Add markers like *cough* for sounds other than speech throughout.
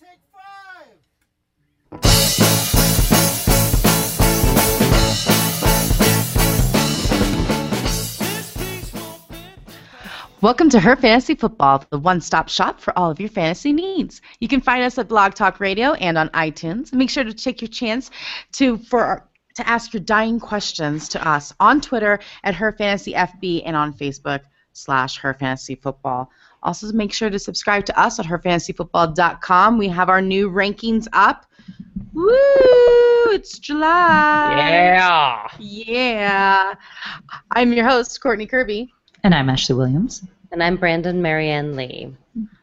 take five. Welcome to Her Fantasy Football, the one-stop shop for all of your fantasy needs. You can find us at Blog Talk Radio and on iTunes. Make sure to take your chance to for to ask your dying questions to us on Twitter at Her Fantasy FB and on Facebook slash Her Fantasy Football. Also, make sure to subscribe to us at HerFantasyFootball.com. We have our new rankings up. Woo! It's July. Yeah. Yeah. I'm your host, Courtney Kirby. And I'm Ashley Williams. And I'm Brandon Marianne Lee.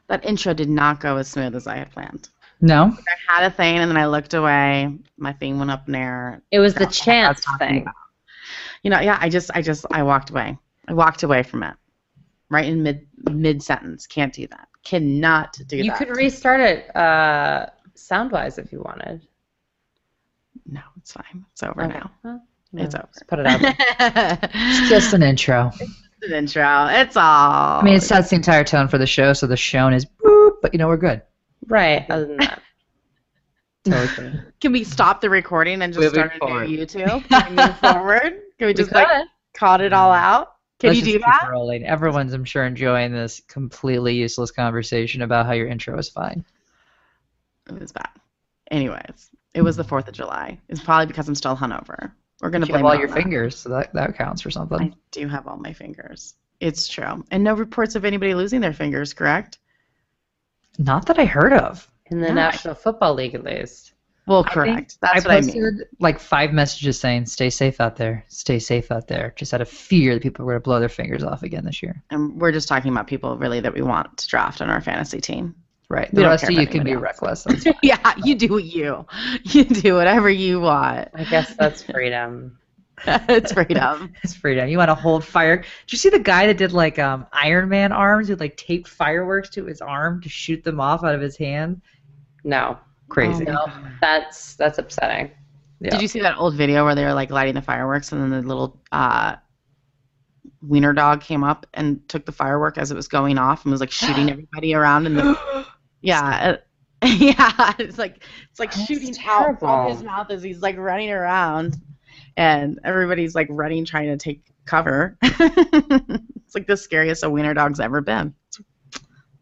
That intro did not go as smooth as I had planned. No? I had a thing and then I looked away. My thing went up in air. It was the That's what I was chance thing. about. You know, yeah, I just I just I walked away. I walked away from it. Right in mid mid sentence. Can't do that. Cannot do You that. You could restart it uh, sound-wise if you wanted. No, it's fine. It's over Okay. now. Well, It's over. just Put it out. *laughs* It's just an intro. It's an intro. It's all I mean, it sets the entire tone for the show, so the shown is boop, but you know, we're good. right. Other than that. *laughs* Totally. Can we stop the recording and just Moving start forward. a new YouTube? *laughs* Can we move forward? Can we just We like cut it all out? Can Let's you just do keep that? Rolling. Everyone's, I'm sure, enjoying this completely useless conversation about how your intro is fine. It was bad. Anyways, it was the Fourth of July. It's probably because I'm still hungover. We're gonna You blame have all your that. fingers, so that, that counts for something. I do have all my fingers. It's true, and no reports of anybody losing their fingers. Correct? Not that I heard of. In the No, I- National Football League, at least. Well, correct. think That's I what I posted mean. like five messages saying, "Stay safe out there. Stay safe out there." Just out of fear that people were going to blow their fingers off again this year. And we're just talking about people really that we want to draft on our fantasy team. Right. The rest of you can be else. reckless. That's fine. *laughs* yeah, you do what you. You do whatever you want. I guess that's freedom. *laughs* it's freedom. *laughs* It's freedom. You want to hold fire. Did you see the guy that did like um, Iron Man arms who like taped fireworks to his arm to shoot them off out of his hand? No. Crazy. Oh my No. That's that's upsetting. Yeah. Did you see that old video where they were like lighting the fireworks and then the little uh, wiener dog came up and took the firework as it was going off and was like shooting *gasps* everybody around in the *gasps* yeah uh, *laughs* yeah it's like it's like That's shooting out from his mouth as he's like running around and everybody's like running trying to take cover. *laughs* it's like the scariest a wiener dog's ever been.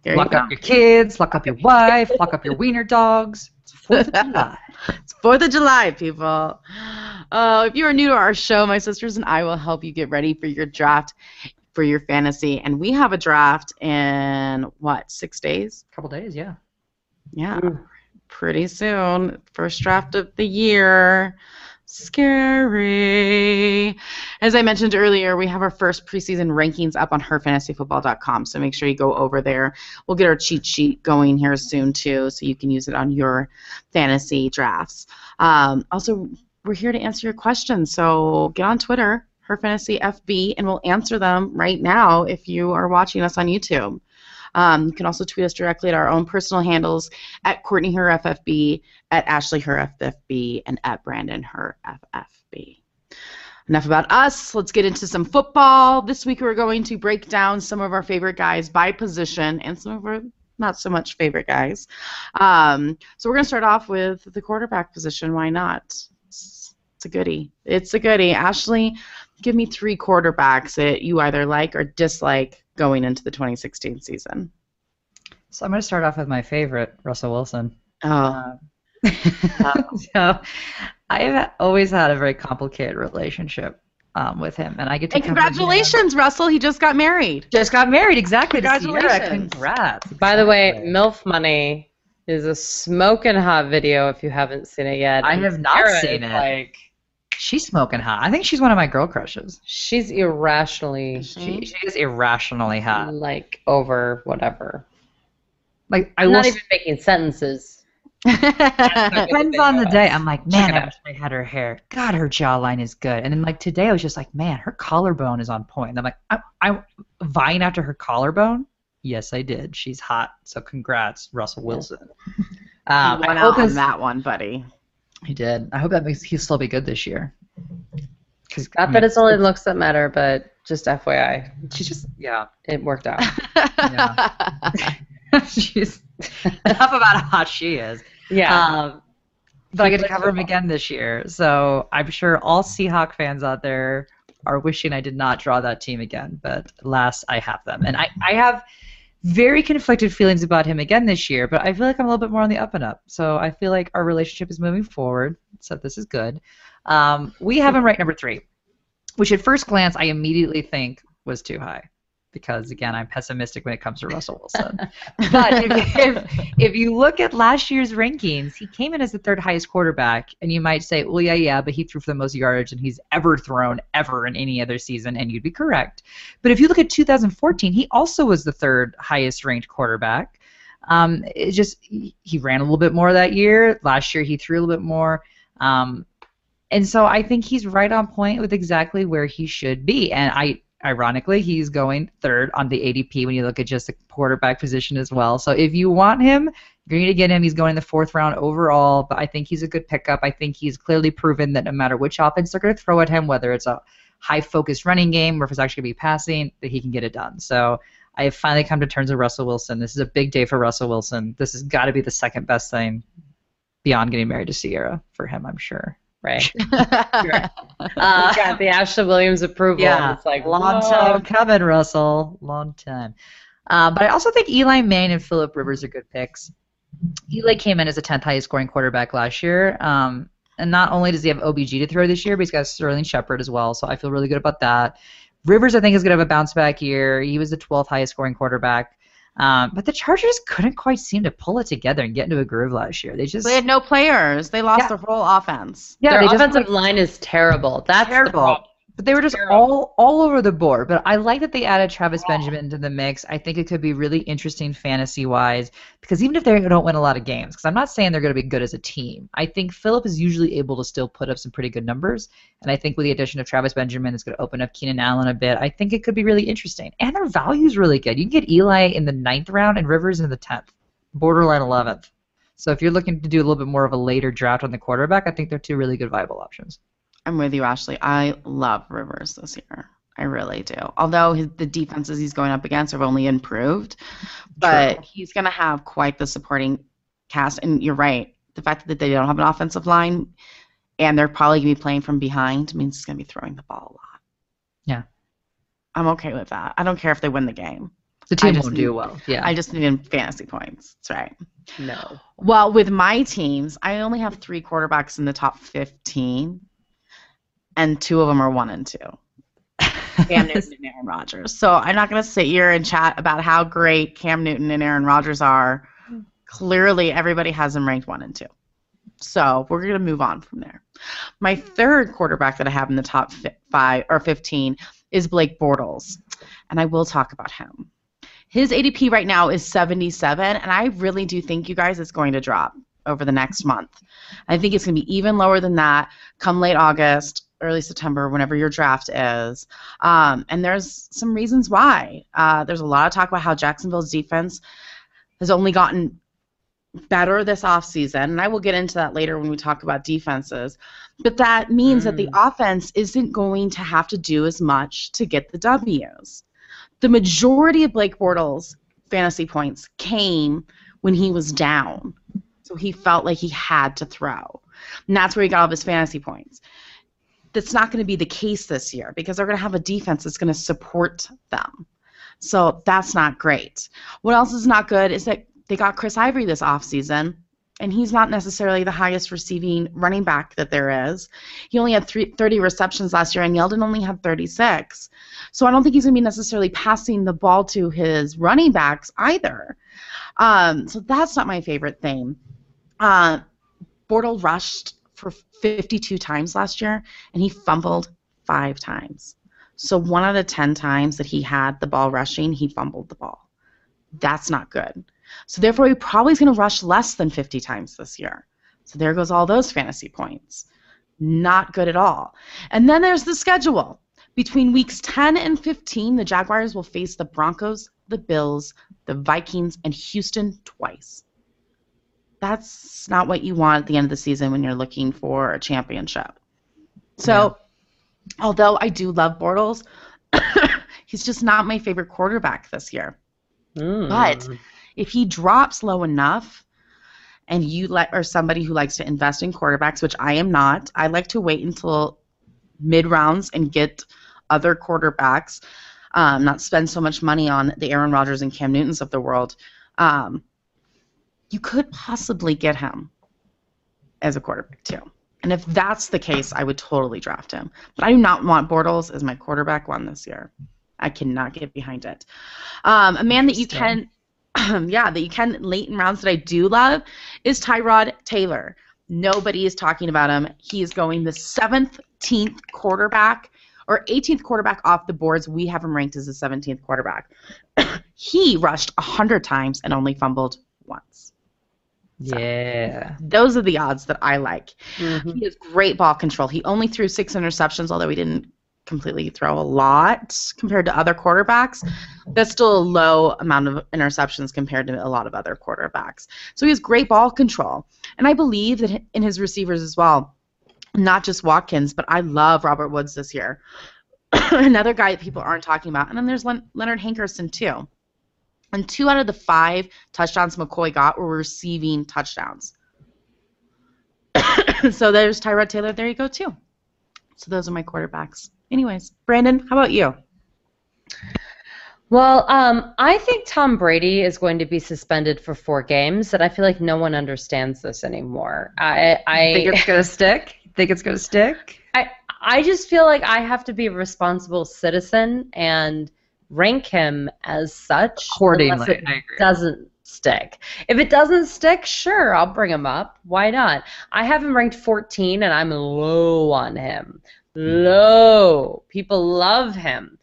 There Lock go. up your kids, lock up your wife, lock up your wiener dogs. It's Fourth of July. It's *laughs* Fourth of July, people. Uh, if you are new to our show, my sisters and I will help you get ready for your draft, for your fantasy, and we have a draft in what six days? A couple days, yeah. Yeah, Mm. pretty soon. First draft of the year. Scary. As I mentioned earlier, we have our first preseason rankings up on herfantasyfootball.com, so make sure you go over there. We'll get our cheat sheet going here soon too, so you can use it on your fantasy drafts. Um, also, we're here to answer your questions, so get on Twitter, herfantasyfb, and we'll answer them right now if you are watching us on YouTube. Um, you can also tweet us directly at our own personal handles at Courtney Her FFB, at Ashley Her FFB, and at Brandon Her FFB. Enough about us. Let's get into some football. This week we're going to break down some of our favorite guys by position and some of our not so much favorite guys. Um, so we're going to start off with the quarterback position. Why not? It's, a goodie. It's a goodie. Ashley, give me three quarterbacks that you either like or dislike going into the 2016 season. So I'm going to start off with my favorite, Russell Wilson. Oh, *laughs* *laughs* so I've always had a very complicated relationship um, with him, and I get to and come to him- congratulations, Russell. He just got married. Just got married, exactly. Congratulations. Congrats. By the way, MILF Money is a smoking hot video if you haven't seen it yet. I have not Ciara seen it. Like she's smoking hot. I think she's one of my girl crushes. she's irrationally She, she is irrationally hot. like over whatever. Like I I'm not even making sentences. *laughs* Depends on the day. I'm like, man, I out. wish I had her hair. God, her jawline is good. And then like today, I was just like, man, her collarbone is on point. And I'm like, I, I'm vying after her collarbone. Yes, I did. She's hot. So congrats, Russell Wilson. Um, you I won hope out on that one, buddy. He did. I hope that makes he'll still be good this year. Because Not that it's only looks that matter, but just FYI, she's just yeah. it worked out. *laughs* *laughs* She's enough about how hot she is. Yeah. Um, but I get to cover him again this year, so I'm sure all Seahawk fans out there are wishing I did not draw that team again. But alas, I have them, and I, I have very conflicted feelings about him again this year. But I feel like I'm a little bit more on the up and up, so I feel like our relationship is moving forward. So this is good. Um, we have him right number three, which at first glance I immediately think was too high because again I'm pessimistic when it comes to Russell Wilson. *laughs* but if, if, if you look at last year's rankings, he came in as the third highest quarterback, and you might say, well, yeah, yeah, but he threw for the most yardage and he's ever thrown ever in any other season, and you'd be correct. But if you look at 2014, he also was the third highest ranked quarterback. Um, it just he ran a little bit more that year. Last year he threw a little bit more. Um, and so I think he's right on point with exactly where he should be. And I ironically, he's going third on the ADP when you look at just the quarterback position as well. So if you want him, you're going to get him. He's going in the fourth round overall, but I think he's a good pickup. I think he's clearly proven that no matter which offense they're going to throw at him, whether it's a high focused running game or if it's actually going to be passing, that he can get it done. So I have finally come to terms with Russell Wilson. This is a big day for Russell Wilson. This has got to be the second best thing beyond getting married to Ciara for him, I'm sure. Right. *laughs* *laughs* uh, got the Ashley Williams approval. Yeah, It's like long whoa. time coming, Russell. Long time. Uh, but I also think Eli Manning and Philip Rivers are good picks. Eli came in as the 10th highest scoring quarterback last year. Um, and not only does he have OBJ to throw this year, but he's got Sterling Shepard as well. So I feel really good about that. Rivers, I think, is going to have a bounce back year. He was the 12th highest scoring quarterback. Um, but the Chargers couldn't quite seem to pull it together and get into a groove last year. They just They had no players. They lost Yeah. their whole offense. yeah, Their they just offensive line is terrible. That's the terrible. But they were just all all over the board. But I like that they added Travis Benjamin into the mix. I think it could be really interesting fantasy wise because even if they don't win a lot of games, because I'm not saying they're going to be good as a team, I think Philip is usually able to still put up some pretty good numbers. And I think with the addition of Travis Benjamin, it's going to open up Keenan Allen a bit. I think it could be really interesting. And their value is really good. You can get Eli in the ninth round and Rivers in the tenth, borderline eleventh. So if you're looking to do a little bit more of a later draft on the quarterback, I think they're two really good viable options. I'm with you, Ashley. I love Rivers this year. I really do. Although his, the defenses he's going up against have only improved, but True. he's going to have quite the supporting cast. And you're right. The fact that they don't have an offensive line and they're probably going to be playing from behind means he's going to be throwing the ball a lot. Yeah. I'm okay with that. I don't care if they win the game. The team won't need- do well. Yeah. I just need fantasy points. That's right. No. Well, with my teams, I only have three quarterbacks in the top 15, and two of them are one and two. Cam *laughs* Newton and Aaron Rodgers. So I'm not going to sit here and chat about how great Cam Newton and Aaron Rodgers are. Clearly, everybody has them ranked one and two. So we're going to move on from there. My third quarterback that I have in the top fi- five or 15 is Blake Bortles, and I will talk about him. His ADP right now is 77, and I really do think you guys it's going to drop over the next month. I think it's going to be even lower than that come late August, early September, whenever your draft is. Um, and there's some reasons why. Uh, there's a lot of talk about how Jacksonville's defense has only gotten better this offseason, and I will get into that later when we talk about defenses. But that means that the offense isn't going to have to do as much to get the W's. The majority of Blake Bortles' fantasy points came when he was down. So he felt like he had to throw. And that's where he got all of his fantasy points. That's not going to be the case this year because they're going to have a defense that's going to support them. So that's not great. What else is not good is that they got Chris Ivory this offseason, and he's not necessarily the highest receiving running back that there is. He only had three, 30 receptions last year, and Yeldon only had 36. So I don't think he's going to be necessarily passing the ball to his running backs either. Um, so that's not my favorite thing. Uh, Bortle rushed for 52 times last year, and he fumbled five times. So one out of 10 times that he had the ball rushing, he fumbled the ball. That's not good. So therefore, he probably is going to rush less than 50 times this year. So there goes all those fantasy points. Not good at all. And then there's the schedule. Between weeks 10 and 15, the Jaguars will face the Broncos, the Bills, the Vikings, and Houston twice. That's not what you want at the end of the season when you're looking for a championship. So, although I do love Bortles, *coughs* he's just not my favorite quarterback this year. Mm. But If he drops low enough, and you like are somebody who likes to invest in quarterbacks, which I am not. I like to wait until mid rounds and get other quarterbacks, um, not spend so much money on the Aaron Rodgers and Cam Newtons of the world. Um, you could possibly get him as a quarterback too. And if that's the case, I would totally draft him. But I do not want Bortles as my quarterback one this year. I cannot get behind it. Um, a man that you can, *clears throat* yeah, that you can late in rounds that I do love is Tyrod Taylor. Nobody is talking about him. He is going the 17th quarterback or 18th quarterback off the boards. We have him ranked as the 17th quarterback. *clears throat* he rushed 100 times and only fumbled. So, yeah. Those are the odds that I like. Mm-hmm. He has great ball control. He only threw six interceptions, although he didn't completely throw a lot compared to other quarterbacks. That's still a low amount of interceptions compared to a lot of other quarterbacks. So he has great ball control. And I believe that in his receivers as well, not just Watkins, but I love Robert Woods this year. *coughs* Another guy that people aren't talking about. And then there's Len- Leonard Hankerson, too. And two out of the five touchdowns McCoy got were receiving touchdowns. *coughs* so there's Tyrod Taylor. There you go, too. So those are my quarterbacks. Anyways, Brandon, how about you? Well, um, I think Tom Brady is going to be suspended for four games, and I feel like no one understands this anymore. I, I think it's gonna stick. Think it's gonna stick. I, I just feel like I have to be a responsible citizen and rank him as such. Accordingly, it I agree. doesn't stick. If it doesn't stick, sure, I'll bring him up. Why not? I have him ranked 14, and I'm low on him. Hmm. Low. People love him.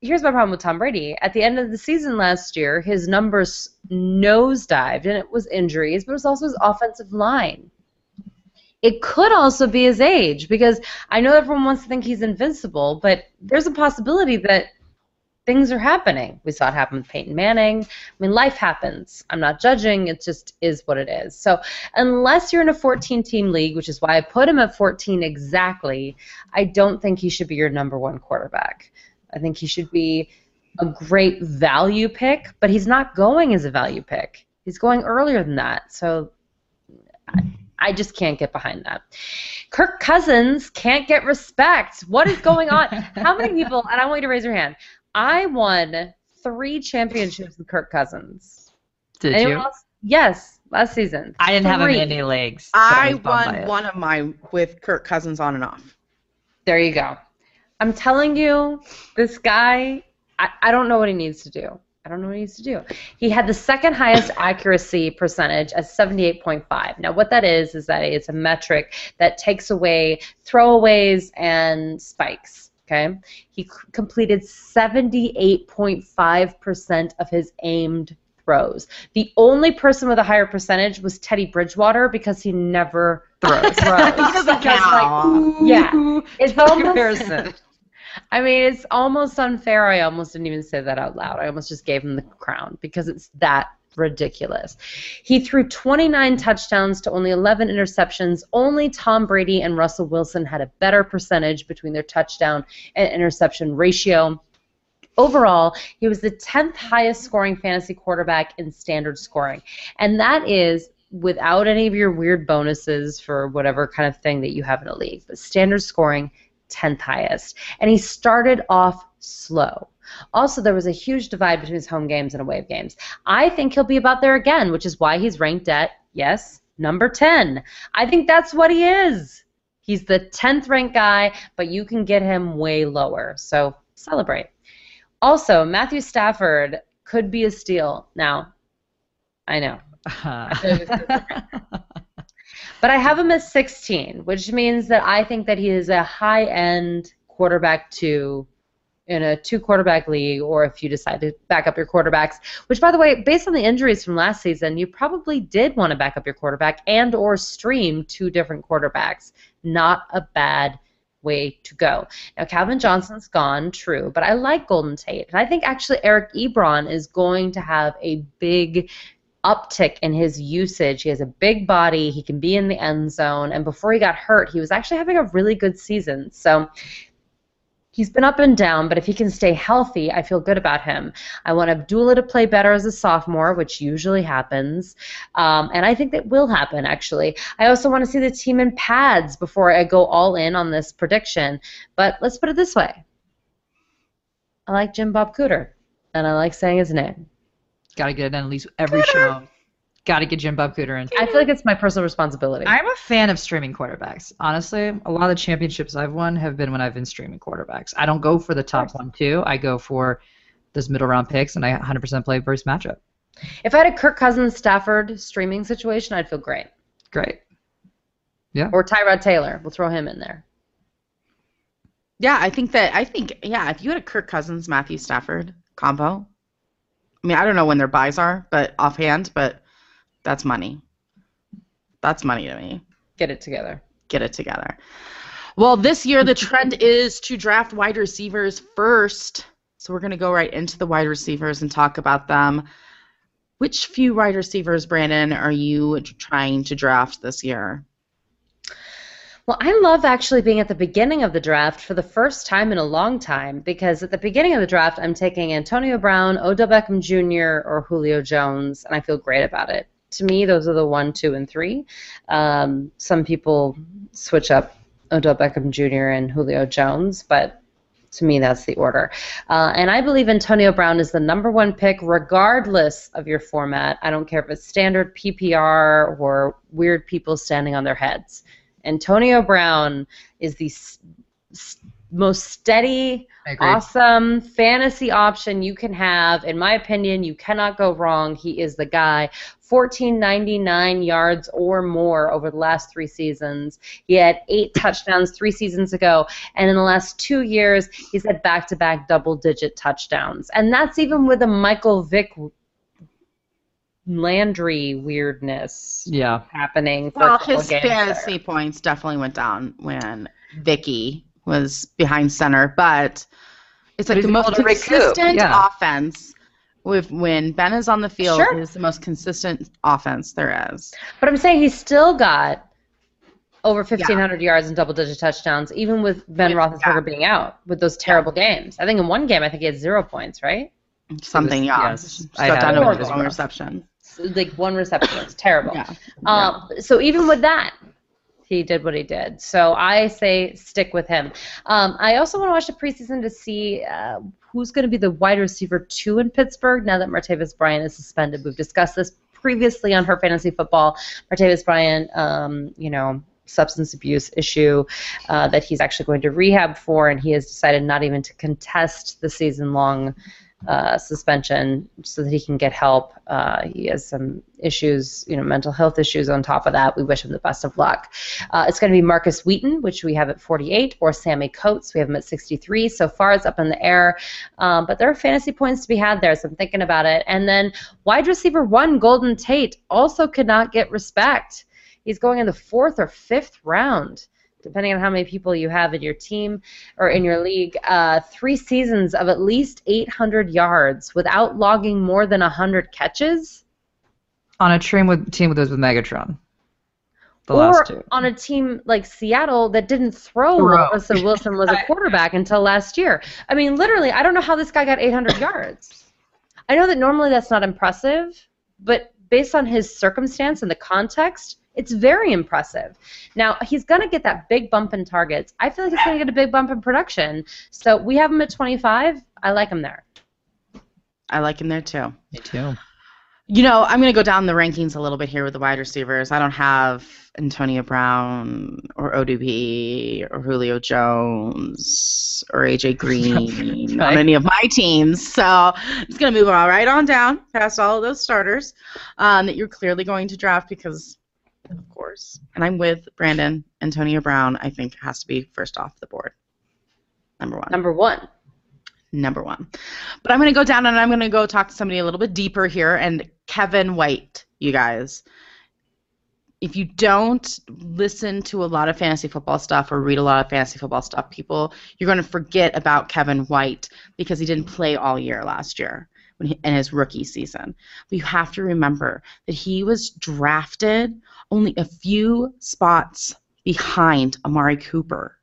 Here's my problem with Tom Brady. At the end of the season last year, his numbers nosedived, and it was injuries, but it was also his offensive line. It could also be his age, because I know everyone wants to think he's invincible, but there's a possibility that things are happening. We saw it happen with Peyton Manning. I mean, life happens. I'm not judging. It just is what it is. So, unless you're in a 14 team league, which is why I put him at 14 exactly, I don't think he should be your number one quarterback. I think he should be a great value pick, but he's not going as a value pick. He's going earlier than that. So, I, I just can't get behind that. Kirk Cousins can't get respect. What is going on? *laughs* How many people, and I want you to raise your hand, I won three championships with Kirk Cousins. Did Anyone you? else? Yes, last season. I didn't have him Three. in any leagues. but I I was bummed by won one of mine with Kirk Cousins on and off. There you go. I'm telling you, this guy, I, I don't know what he needs to do. I don't know what he needs to do. He had the second highest *coughs* accuracy percentage at 78.5. Now, what that is, is that it's a metric that takes away throwaways and spikes. Okay? He c- completed 78.5% of his aimed throws. The only person with a higher percentage was Teddy Bridgewater because he never *laughs* Throws. *laughs* throws. doesn't Because, like, yeah. It's tough almost comparison. *laughs* I mean, it's almost unfair. I almost didn't even say that out loud. I almost just gave him the crown because it's that ridiculous. He threw 29 touchdowns to only 11 interceptions. Only Tom Brady and Russell Wilson had a better percentage between their touchdown and interception ratio. Overall, he was the 10th highest scoring fantasy quarterback in standard scoring. And that is without any of your weird bonuses for whatever kind of thing that you have in a league. But standard scoring, 10th highest. And he started off slow. Also, there was a huge divide between his home games and away games. I think he'll be about there again, which is why he's ranked at, yes, number 10. I think that's what he is. He's the 10th ranked guy, but you can get him way lower. So celebrate. Also, Matthew Stafford could be a steal. Now, I know. *laughs* But I have him as 16, which means that I think that he is a high end quarterback two in a two quarterback league, or if you decide to back up your quarterbacks, which by the way, based on the injuries from last season, you probably did want to back up your quarterback and or stream two different quarterbacks. Not a bad way to go. Now Calvin Johnson's gone, true, but I like Golden Tate. And I think actually Eric Ebron is going to have a big uptick in his usage. He has a big body. He can be in the end zone. And before he got hurt, he was actually having a really good season. So He's been up and down, but if he can stay healthy, I feel good about him. I want Abdullah to play better as a sophomore, which usually happens, um, and I think that will happen actually. I also want to see the team in pads before I go all in on this prediction. But let's put it this way: I like Jim Bob Cooter, and I like saying his name. Got to get it in at least every show. Got to get Jim Bob Cooter in. I feel like it's my personal responsibility. I'm a fan of streaming quarterbacks. Honestly, a lot of the championships I've won have been when I've been streaming quarterbacks. I don't go for the top one, two. I go for those middle round picks, and I 100% play first matchup. if I had a Kirk Cousins Stafford streaming situation, I'd feel great. Great. Yeah. Or Tyrod Taylor. We'll throw him in there. Yeah, I think that I think yeah, if you had a Kirk Cousins Matthew Stafford combo, I mean I don't know when their buys are, but offhand, but that's money. That's money to me. Get it together. Get it together. Well, this year the trend is to draft wide receivers first. So we're going to go right into the wide receivers and talk about them. Which few wide receivers, Brandon, are you trying to draft this year? Well, I love actually being at the beginning of the draft for the first time in a long time because at the beginning of the draft, I'm taking Antonio Brown, Odell Beckham Jr., or Julio Jones, and I feel great about it. To me, those are the one, two, and three. Um, some people switch up Odell Beckham Jr. and Julio Jones, but to me, that's the order. Uh, and I believe Antonio Brown is the number one pick, regardless of your format. I don't care if it's standard PPR or weird people standing on their heads. Antonio Brown is the most steady, awesome fantasy option you can have. In my opinion, you cannot go wrong. He is the guy. 1499 yards or more over the last three seasons. He had eight touchdowns three seasons ago, and in the last two years, he's had back-to-back double-digit touchdowns. And that's even with a Michael Vick Landry weirdness Yeah. happening. For Well, his games there. fantasy points definitely went down when Vicky was behind center, but it's like he's the most able to recoup, consistent yeah. offense. With when Ben is on the field, Sure. is the most consistent offense there is. But I'm saying he's still got over 1,500 yards and double-digit touchdowns, even with Ben With- Roethlisberger being out with those terrible games. I think in one game, I think he had zero points, right? Something, yeah. yes, Just I got had down it to as his own reception. Like one reception. It's terrible. Yeah. Um, so even with that, he did what he did. So I say stick with him. Um, I also want to watch the preseason to see uh, who's going to be the wide receiver two in Pittsburgh now that Martavis Bryant is suspended. We've discussed this previously on her fantasy football. Martavis Bryant, um, you know. Substance abuse issue uh, that he's actually going to rehab for, and he has decided not even to contest the season long uh, suspension so that he can get help. Uh, he has some issues, you know, mental health issues on top of that. We wish him the best of luck. Uh, it's going to be Markus Wheaton, which we have at 48, or Sammie Coates. We have him at 63. So far, it's up in the air. Um, but there are fantasy points to be had there, so I'm thinking about it. And then wide receiver one, Golden Tate, also could not get respect. He's going in the fourth or fifth round depending on how many people you have in your team or in your league, uh, three seasons of at least 800 yards without logging more than 100 catches, On a team with team with those with Megatron. The or last two. on a team like Seattle that didn't throw Throw. Russell Wilson was a *laughs* quarterback until last year. I mean, literally, I don't know how this guy got 800 yards. I know that normally that's not impressive, but based on his circumstance and the context, it's very impressive. Now, he's going to get that big bump in targets. I feel like he's going to get a big bump in production. So we have him at 25. I like him there. I like him there too. Me too. You know, I'm going to go down the rankings a little bit here with the wide receivers. I don't have Antonio Brown or ODB or Julio Jones or AJ *laughs* Green on any of my teams. So I'm just going to move on right on down past all of those starters um, that you're clearly going to draft because, of course, and I'm with Brandon. Antonio Brown, I think, has to be first off the board. Number one Number one. number one. But I'm going to go down and I'm going to go talk to somebody a little bit deeper here. And Kevin White, you guys, if you don't listen to a lot of fantasy football stuff or read a lot of fantasy football stuff, people, you're going to forget about Kevin White because he didn't play all year last year when he, in his rookie season. But you have to remember that he was drafted only a few spots behind Amari Cooper.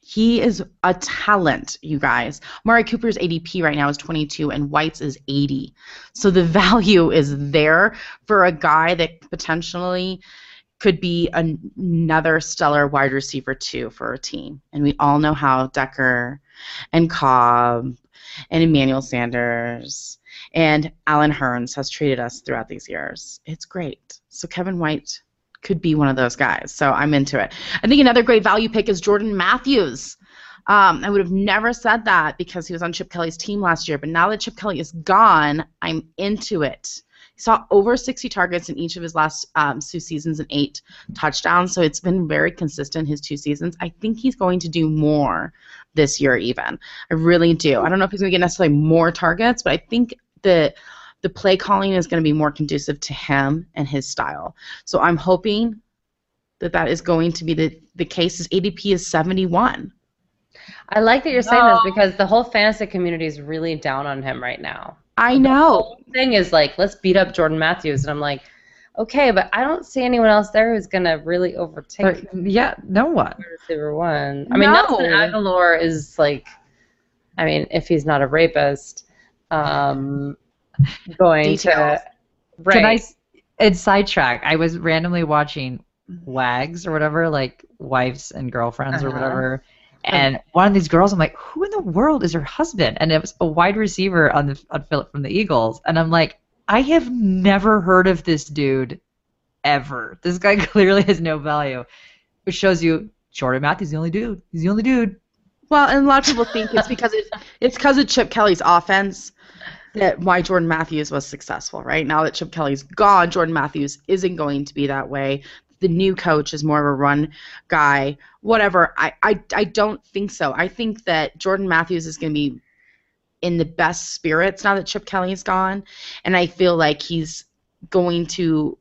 He is a talent, you guys. Mari Cooper's ADP right now is 22 and White's is 80. So the *laughs* value is there for a guy that potentially could be an- another stellar wide receiver too for a team. And we all know how Decker and Cobb and Emmanuel Sanders and Allen Hurns has treated us throughout these years. It's great. So Kevin White could be one of those guys. So I'm into it. I think another great value pick is Jordan Matthews. Um, I would have never said that because he was on Chip Kelly's team last year, but now that Chip Kelly is gone, I'm into it. He saw over 60 targets in each of his last um, two seasons and eight touchdowns, so it's been very consistent his two seasons. I think he's going to do more this year, even. I really do. I don't know if he's going to get necessarily more targets, but I think that the play calling is going to be more conducive to him and his style. So I'm hoping that that is going to be the, the case. His ADP is 71. I like that you're saying this because the whole fantasy community is really down on him right now. I The know. whole thing is like, let's beat up Jordan Matthews, and I'm like, okay, but I don't see anyone else there who's gonna really overtake But, yeah, no one. receiver one. I mean, No. Nelson Agholor is like, I mean, if he's not a rapist, um, going Details. to right. Can I? It's sidetrack. I was randomly watching Wags or whatever, like wives and girlfriends or Uh-huh. whatever. And one of these girls, I'm like, who in the world is her husband? And it was a wide receiver on the on Philip from the Eagles. And I'm like, I have never heard of this dude ever. This guy *laughs* clearly has no value. Which shows you Jordan Matthews is the only dude. He's the only dude. Well, and a lot of people think it's because it, it's because of Chip Kelly's offense that why Jordan Matthews was successful, right? Now that Chip Kelly's gone, Jordan Matthews isn't going to be that way. The new coach is more of a run guy, whatever. I, I, I don't think so. I think that Jordan Matthews is going to be in the best spirits now that Chip Kelly's gone, and I feel like he's going to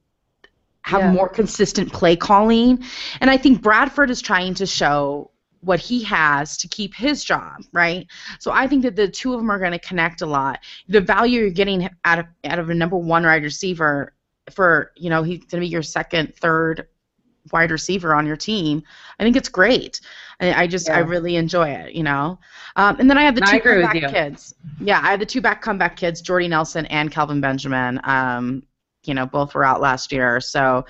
have Yeah. more consistent play calling. And I think Bradford is trying to show what he has to keep his job, right? So I think that the two of them are going to connect a lot. The value you're getting out of out of a number one wide receiver for you know he's going to be your second, third wide receiver on your team. I think it's great. I, I just I really enjoy it, you know. Um, and then I have the two comeback kids. Yeah, I have the two back comeback kids, Jordy Nelson and Kelvin Benjamin. Um, you know, both were out last year, so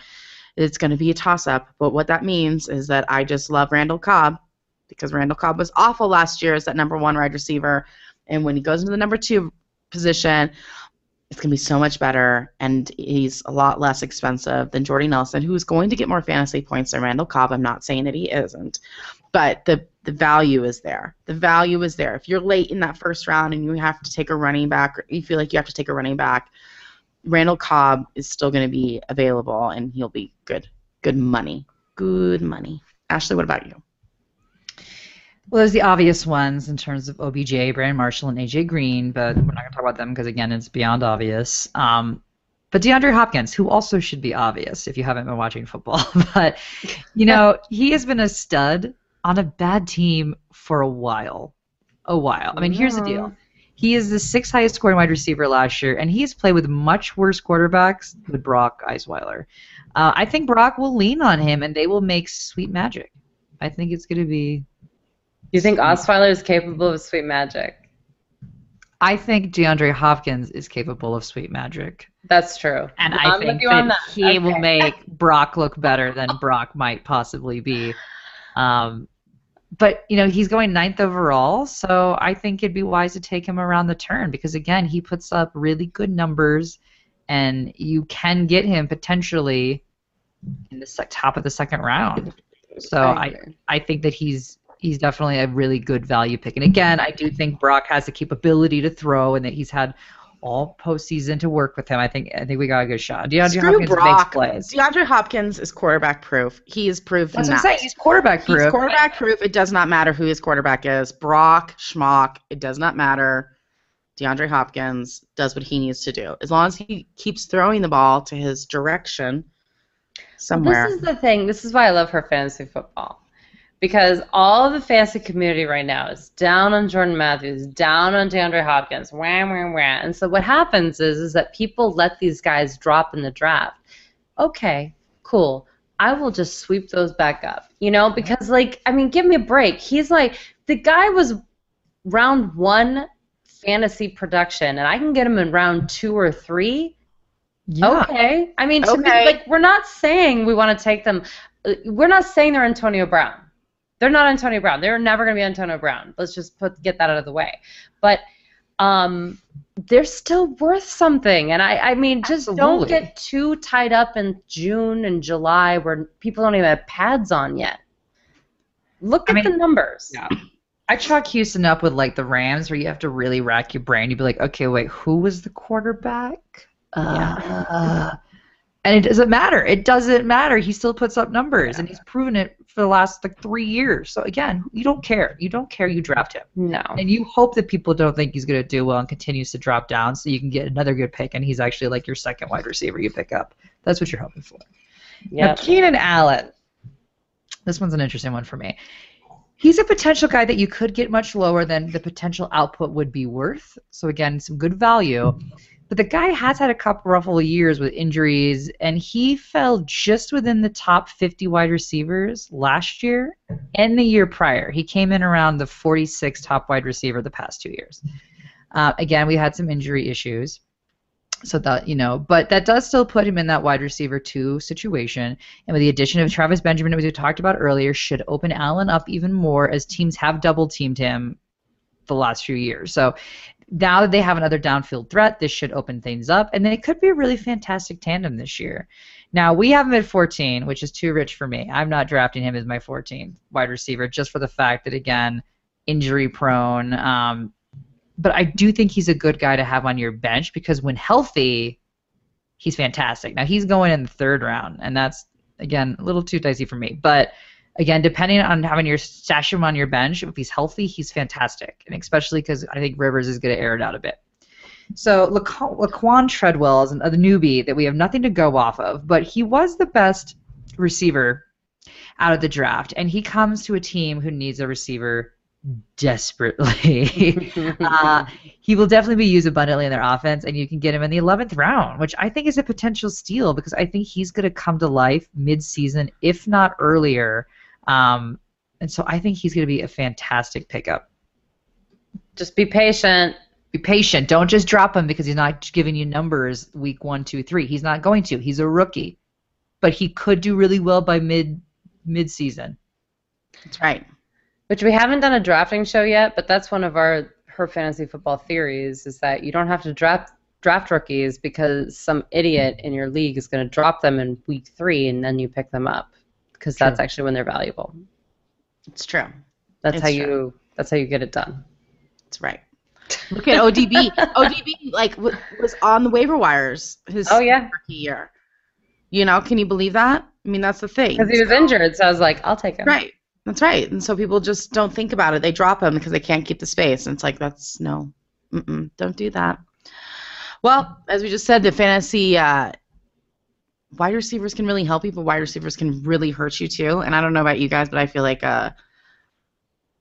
it's going to be a toss up. But what that means is that I just love Randall Cobb because Randall Cobb was awful last year as that number one wide receiver, and when he goes into the number two position, it's going to be so much better, and he's a lot less expensive than Jordy Nelson, who's going to get more fantasy points than Randall Cobb. I'm not saying that he isn't, but the the value is there. The value is there. If you're late in that first round and you have to take a running back, or you feel like you have to take a running back, Randall Cobb is still going to be available, and he'll be good, good money, good money. Ashley, what about you? Well, there's the obvious ones in terms of OBJ, Brandon Marshall, and AJ Green, but we're not going to talk about them because again, it's beyond obvious. Um, but DeAndre Hopkins, who also should be obvious if you haven't been watching football, *laughs* but you know he has been a stud on a bad team for a while, a while. I mean, here's the deal: he is the sixth highest scoring wide receiver last year, and he has played with much worse quarterbacks than Brock Osweiler. Uh, I think Brock will lean on him, and they will make sweet magic. I think it's going to be You think Osweiler is capable of sweet magic? I think DeAndre Hopkins is capable of sweet magic. That's true. And I with think that, that. he will make *laughs* Brock look better than Brock might possibly be. Um, but, you know, he's going ninth overall, so I think it'd be wise to take him around the turn because, again, he puts up really good numbers, and you can get him potentially in the top of the second round. So I, agree. I think that he's he's definitely a really good value pick. And again, I do think Brock has the capability to throw, and that he's had all postseason to work with him. I think I think we got a good shot. DeAndre Screw Hopkins Brock. makes plays. DeAndre Hopkins is quarterback proof. He is proven That's what I'm saying. He's quarterback proof. He's quarterback proof. It does not matter who his quarterback is. Brock, Schmock, it does not matter. DeAndre Hopkins does what he needs to do. As long as he keeps throwing the ball to his direction somewhere. This is the thing. This is why I love her fantasy football. Because all of the fantasy community right now is down on Jordan Matthews, down on DeAndre Hopkins, wham, wham, wham. And so what happens is, is that people let these guys drop in the draft. Okay, cool. I will just sweep those back up. You know, because like I mean, give me a break. He's like the guy was round one fantasy production, and I can get him in round two or three. Yeah. Okay. I mean, to me, like we're not saying we want to take them. uh, We're not saying they're Antonio Brown. They're not Antonio Brown. They're never going to be Antonio Brown. Let's just put get that out of the way. But um, they're still worth something. And I, I mean, just don't get too tied up in June and July where people don't even have pads on yet. Look I at the numbers. Yeah. I chalk Houston up with like the Rams, where you have to really rack your brain. You'd be like, okay, wait, who was the quarterback? Uh, and it doesn't matter. It doesn't matter. He still puts up numbers, and he's proven it for the last like three years. So again, you don't care. You don't care. You draft him, No. and you hope that people don't think he's going to do well and continues to drop down, so you can get another good pick, and he's actually like your second wide receiver you pick up. That's what you're hoping for. Now, Yeah. Keenan Allen. This one's an interesting one for me. He's a potential guy that you could get much lower than the potential output would be worth. So again, some good value. But the guy has had a couple ruffle years with injuries, and he fell just within the top 50 wide receivers last year and the year prior. He came in around the 46 top wide receiver the past two years. Uh, again, we had some injury issues. So that you know, but that does still put him in that wide receiver two situation. And with the addition of Travis Benjamin, as we talked about earlier, should open Allen up even more as teams have double teamed him the last few years. So now that they have another downfield threat, this should open things up, and they could be a really fantastic tandem this year. Now we have him at 14, which is too rich for me. I'm not drafting him as my 14th wide receiver just for the fact that again, injury prone. Um, but I do think he's a good guy to have on your bench because when healthy, he's fantastic. Now he's going in the third round, and that's again a little too dicey for me. But again, depending on having your stash him on your bench, if he's healthy, he's fantastic, and especially because I think Rivers is going to air it out a bit. So Laquon Laquon Treadwell is a newbie that we have nothing to go off of, but he was the best receiver out of the draft, and he comes to a team who needs a receiver desperately. *laughs* uh, he will definitely be used abundantly in their offense, and you can get him in the 11th round, which I think is a potential steal because I think he's going to come to life mid-season, if not earlier. Um, and so I think he's going to be a fantastic pickup. Just be patient. Be patient. Don't just drop him because he's not giving you numbers week one, two, three. He's not going to. He's a rookie, but he could do really well by mid mid-season. That's right. Which we haven't done a drafting show yet, but that's one of our her fantasy football theories is that you don't have to draft draft rookies because some idiot in your league is going to drop them in week three and then you pick them up because that's actually when they're valuable. It's true. That's It's how true. you that's how you get it done. That's right. Look at ODB. *laughs* ODB like w- was on the waiver wires his Oh, yeah. year. You know, can you believe that? I mean, that's the thing. Because he was So- injured, so I was like, I'll take him. Right. That's right. And so people just don't think about it. They drop him because they can't keep the space. And it's like, that's no, mm-mm, don't do that. Well, as we just said, the fantasy uh, wide receivers can really help you, but wide receivers can really hurt you too. And I don't know about you guys, but I feel like uh,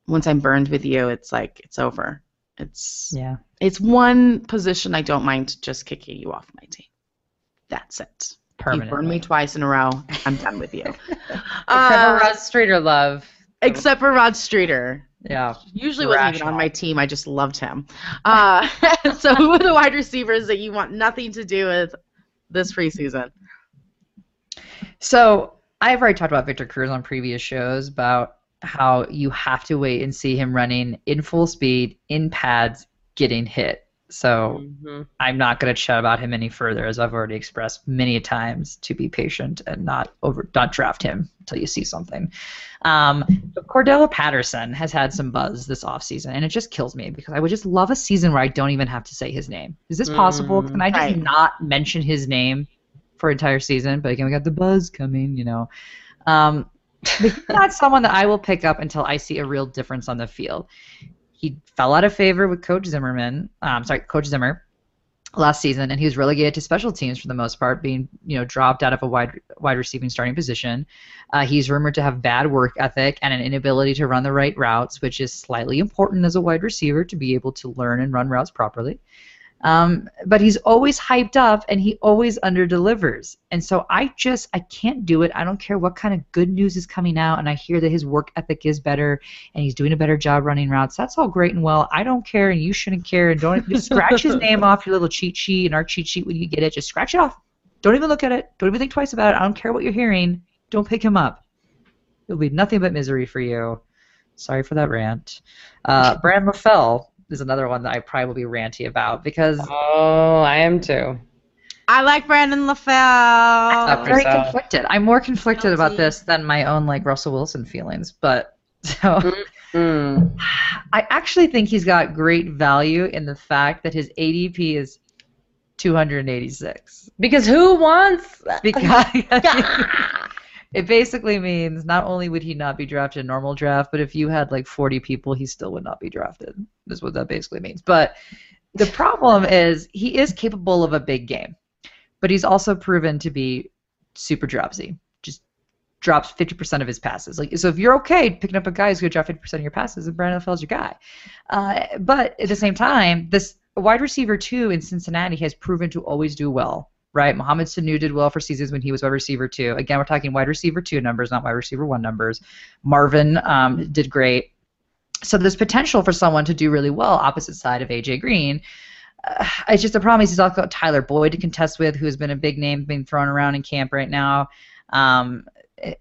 once I'm burned with you, it's like it's over. It's Yeah. it's one position I don't mind just kicking you off my team. That's it. You burned me twice in a row. I'm done with you. *laughs* Except Uh, for Rod Streater love. except for Rod Streater. Yeah. Usually wasn't even on my team. I just loved him. Uh, *laughs* so who are the wide receivers that you want nothing to do with this preseason? So I've already talked about Victor Cruz on previous shows about how you have to wait and see him running in full speed, in pads, getting hit. So Mhm. I'm not going to chat about him any further, as I've already expressed many times to be patient and not over not draft him until you see something. Um, but Cordarrelle Patterson has had some buzz this offseason, and it just kills me because I would just love a season where I don't even have to say his name. Is this possible? Mm, Can I just right. not mention his name for entire season? But again, we got the buzz coming, you know. Um, but he's not *laughs* someone that I will pick up until I see a real difference on the field. He fell out of favor with Coach Zimmerman. Um, sorry, Coach Zimmer last season, and he was relegated to special teams for the most part, being you know dropped out of a wide wide receiving starting position. Uh, he's rumored to have bad work ethic and an inability to run the right routes, which is slightly important as a wide receiver to be able to learn and run routes properly. Um, but he's always hyped up and he always underdelivers. And so I just I can't do it. I don't care what kind of good news is coming out and I hear that his work ethic is better and he's doing a better job running routes. That's all great and well. I don't care and you shouldn't care and don't just scratch his *laughs* name off your little cheat sheet and our cheat sheet when you get it. Just scratch it off. Don't even look at it. Don't even think twice about it. I don't care what you're hearing. Don't pick him up. It'll be nothing but misery for you. Sorry for that rant. Uh, Brand LaFell is another one that I probably will be ranty about because Oh, I am too. I like Brandon LaFell. I'm very yourself. conflicted. I'm more conflicted about this than my own like Russell Wilson feelings. But *laughs* so Mm. I actually think he's got great value in the fact that his ADP is 286 Because who wants? because *laughs* *laughs* it basically means not only would he not be drafted in normal draft, but if you had like 40 people, he still would not be drafted. Is what that basically means. But the problem is he is capable of a big game, but he's also proven to be super dropsy. Just drops 50% of his passes. Like so, if you're okay picking up a guy who's going to drop 50% of your passes, then Brandon LaFell's your guy. Uh, but at the same time, this wide receiver two in Cincinnati has proven to always do well. Right, Mohamed Sanu did well for seasons when he was wide receiver two. Again, we're talking wide receiver two numbers, not wide receiver one numbers. Marvin um, did great. So there's potential for someone to do really well opposite side of AJ Green. Uh, it's just the problem is he's also got Tyler Boyd to contest with, who has been a big name being thrown around in camp right now. Um,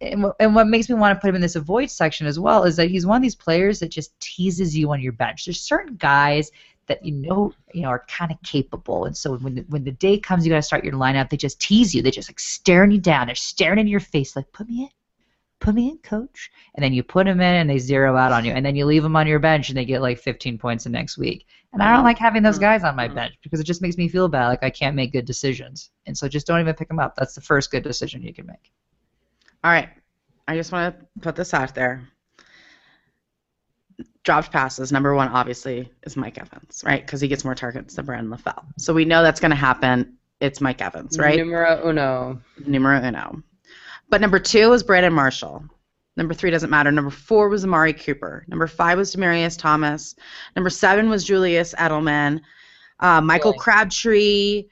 and, and what makes me want to put him in this avoid section as well is that he's one of these players that just teases you on your bench. There's certain guys that you know you know are kind of capable, and so when the, when the day comes, you got to start your lineup. They just tease you. They just like staring you down. They're staring into your face like, "Put me in, put me in, coach." And then you put them in, and they zero out on you. And then you leave them on your bench, and they get like 15 points the next week. And I don't mm-hmm. like having those guys on my mm-hmm. bench because it just makes me feel bad. Like I can't make good decisions, and so just don't even pick them up. That's the first good decision you can make. All right. I just want to put this out there. Dropped passes, number one, obviously, is Mike Evans, right? Because he gets more targets than Brandon LaFell. So we know that's going to happen. It's Mike Evans, right? Numero uno. Numero uno. But number two is Brandon Marshall. Number three doesn't matter. Number four was Amari Cooper. Number five was Demaryius Thomas. Number seven was Julius Edelman. Uh, Michael Really? Crabtree.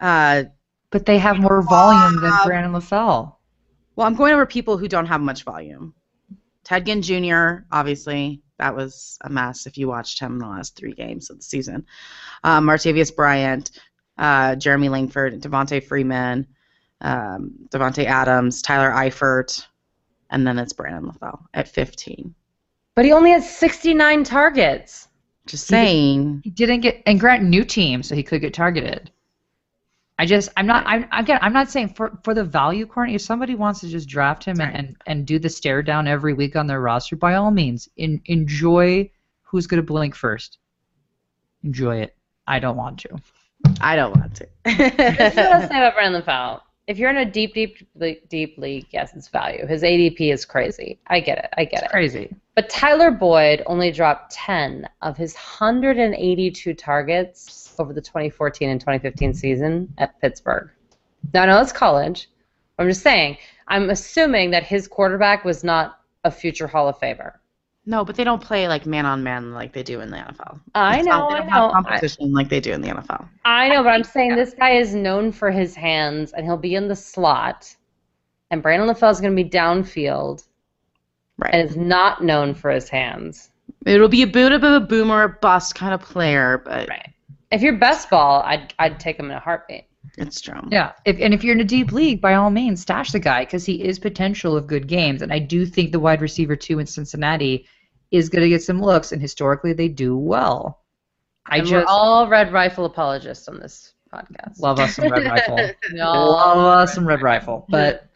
Uh, But they have more volume than Wow. Brandon LaFell. well, I'm going over people who don't have much volume. Ted Ginn Jr., obviously, that was a mess if you watched him in the last three games of the season. Um, Martavis Bryant, uh, Jeremy Langford, Devonta Freeman, um, Davante Adams, Tyler Eifert, and then it's Brandon LaFell at 15. But he only has 69 targets. Just He did- saying. He didn't get and Grant new team, so he could get targeted. I just I'm not I'm again I'm not saying for for the value corner if somebody wants to just draft him and, Right. and, and do the stare down every week on their roster by all means in, enjoy who's gonna blink first. Enjoy it. I don't want to. I don't want to. *laughs* This is what I'll say about Brandon Fowl. If you're in a deep, deep, le- deep league, yes, it's value. His ADP is crazy. I get it. I get It's it. crazy. But Tyler Boyd only dropped 10 of his 182 targets over the 2014 and 2015 season at Pittsburgh. Now, I know it's college. I'm just saying, I'm assuming that his quarterback was not a future Hall of Famer. no, but they don't play like man on man like they do in the NFL. I It's know, not- they I don't know. have competition like they do in the NFL. I know, but I'm saying this guy is known for his hands, and he'll be in the slot. And Brandon LaFell is going to be downfield, Right. and is not known for his hands. It'll be a bit of a boomer or bust kind of player, but Right. If you're best ball, I'd I'd take him in a heartbeat. it's true. Yeah, if, and if you're in a deep league, by all means, stash the guy because he is potential of good games, and I do think the wide receiver two in Cincinnati is going to get some looks, and historically they do well. I and we're just all red rifle apologists on this podcast. love us some red rifle. *laughs* We all- love us some red rifle, but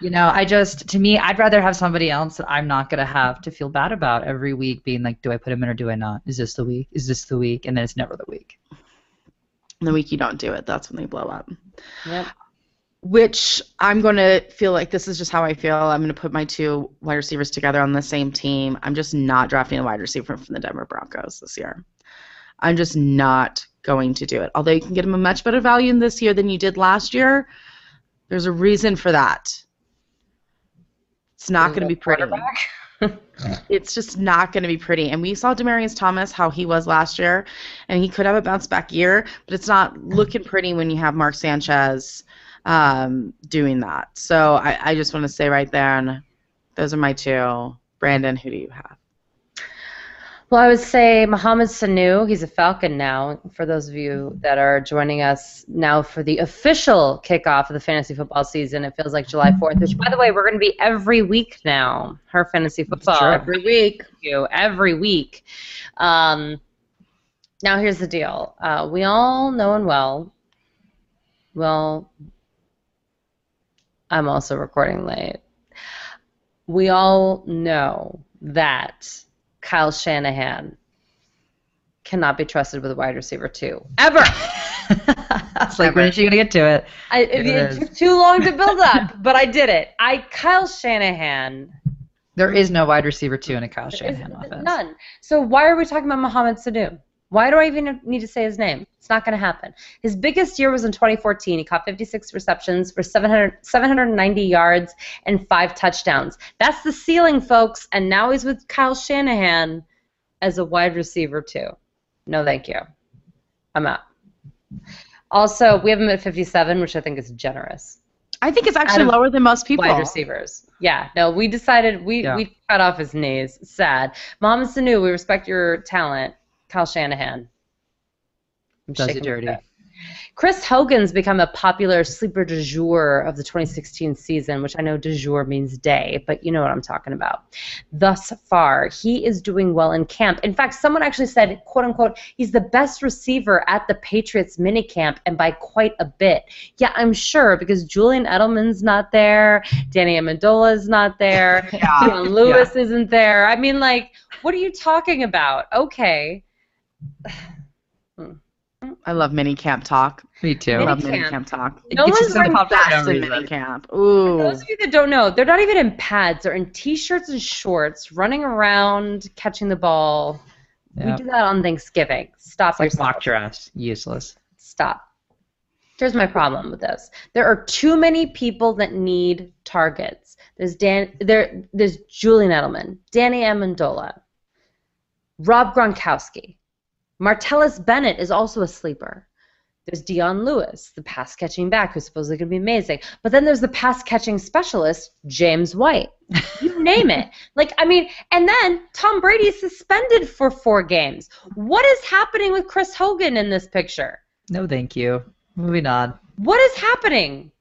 you know, I just to me, I'd rather have somebody else that I'm not going to have to feel bad about every week, being like, do I put him in or do I not? Is this the week? Is this the week? And then it's never the week. The week you don't do it, that's when they blow up. Yep. Which I'm going to feel like this is just how I feel. I'm going to put my two wide receivers together on the same team. I'm just not drafting a wide receiver from the Denver Broncos this year. I'm just not going to do it. Although you can get him a much better value this year than you did last year, there's a reason for that. It's not going to be pretty. *laughs* it's just not going to be pretty. And we saw Demaryius Thomas how he was last year, and he could have a bounce back year, but it's not looking pretty when you have Mark Sanchez um, doing that. So I, I just want to say right there, and those are my two. Brandon, who do you have? Well, I would say Mohamed Sanu. He's a Falcon now. For those of you that are joining us now for the official kickoff of the fantasy football season, it feels like July 4th, which, by the way, we're going to be every week now. Her fantasy football Every week. you every week. Um, now, here's the deal. Uh, we all know and well. Well, I'm also recording late. We all know that Kyle Shanahan cannot be trusted with a wide receiver two ever. *laughs* it's like, when is she gonna get to it? I, it, It took too long to build up, *laughs* but I did it. I Kyle Shanahan There is no wide receiver two in a Kyle Shanahan offense. None. So why are we talking about Mohamed Sanu? Why do I even need to say his name? It's not going to happen. His biggest year was in 2014. He caught 56 receptions for 700, 790 yards and five touchdowns. That's the ceiling, folks. And now he's with Kyle Shanahan as a wide receiver too. No, thank you. I'm out. Also, we have him at 57, which I think is generous. I think it's actually lower than most people. Wide receivers. Yeah, no, we decided we, Yeah. we cut off his knees. Sad. Mohamed Sanu, we respect your talent. Kyle Shanahan. I'm Does it dirty. Chris Hogan's become a popular sleeper du jour of the 2016 season, which I know du jour means day, but you know what I'm talking about. Thus far, he is doing well in camp. In fact, someone actually said, quote unquote, he's the best receiver at the Patriots minicamp and by quite a bit. Yeah, I'm sure because Julian Edelman's not there, Danny Amendola's not there, *laughs* Yeah. Lewis isn't there. I mean, like, what are you talking about? Okay. *sighs* I love mini camp talk. Me too. I love mini camp. camp talk. No It's one's just wearing so popular for Best no in mini camp. For Ooh. those of you that don't know, they're not even in pads. They're in t-shirts and shorts, running around, catching the ball. We do that on Thanksgiving. Stop It's like yourself. mock drafts. Useless. Stop. Here's my problem with this. There are too many people that need targets. There's Dan there there's Julian Edelman, Danny Amendola, Rob Gronkowski. Martellus Bennett is also a sleeper. There's Dion Lewis, the pass catching back, who's supposedly going to be amazing. But then there's the pass catching specialist, James White. You *laughs* name it. Like, I mean, and then Tom Brady is suspended for four games. What is happening with Chris Hogan in this picture? No, thank you. Moving on. What is happening?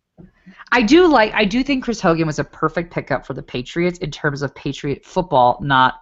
I do like. I do think Chris Hogan was a perfect pickup for the Patriots in terms of Patriot football, not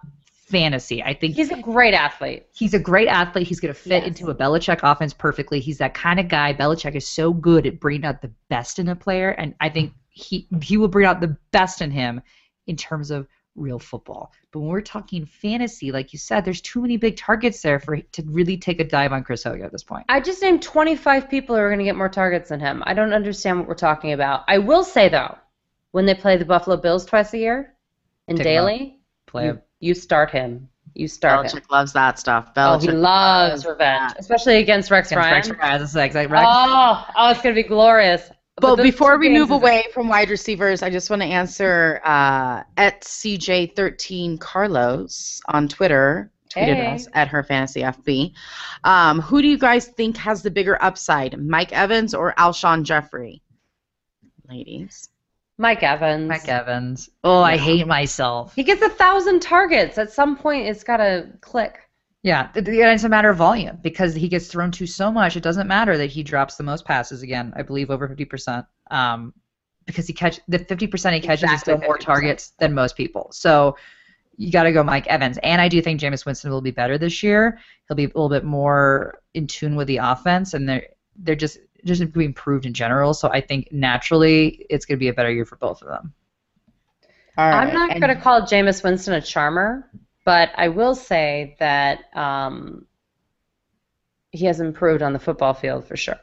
fantasy. I think He's a great athlete. he's a great athlete. He's going to fit Yes. into a Belichick offense perfectly. He's that kind of guy. Belichick is so good at bringing out the best in a player, and I think he he will bring out the best in him in terms of real football. But when we're talking fantasy, like you said, there's too many big targets there for to really take a dive on Chris Hogan at this point. I just named 25 people who are going to get more targets than him. I don't understand what we're talking about. I will say, though, when they play the Buffalo Bills twice a year in Take daily, Play you, you start him. You start him. Belichick loves that stuff. Oh, he Belichick loves revenge, especially against Rex against Ryan. Rex Ryan. It's like, like Rex. Oh, oh, it's going to be glorious. But those before we move is- away from wide receivers, I just want to answer uh, at CJ13 Carlos on Twitter. Tweeted Hey. us at her fantasy FB. Um, who do you guys think has the bigger upside, Mike Evans or Alshon Jeffery? Ladies. Mike Evans. Mike Evans. Oh, I hate myself. He gets a thousand targets. At some point, it's got to click. Yeah, yeah, it's a matter of volume because he gets thrown to so much. It doesn't matter that he drops the most passes again. I believe over fifty percent. Um, because he catch the fifty percent he catches is still more 50%. targets than most people. So you got to go Mike Evans. And I do think Jameis Winston will be better this year. He'll be a little bit more in tune with the offense, and they're they're just just being improved in general. So I think naturally it's going to be a better year for both of them. All right. I'm not going to call Jameis Winston a charmer, but I will say that um, he has improved on the football field for sure.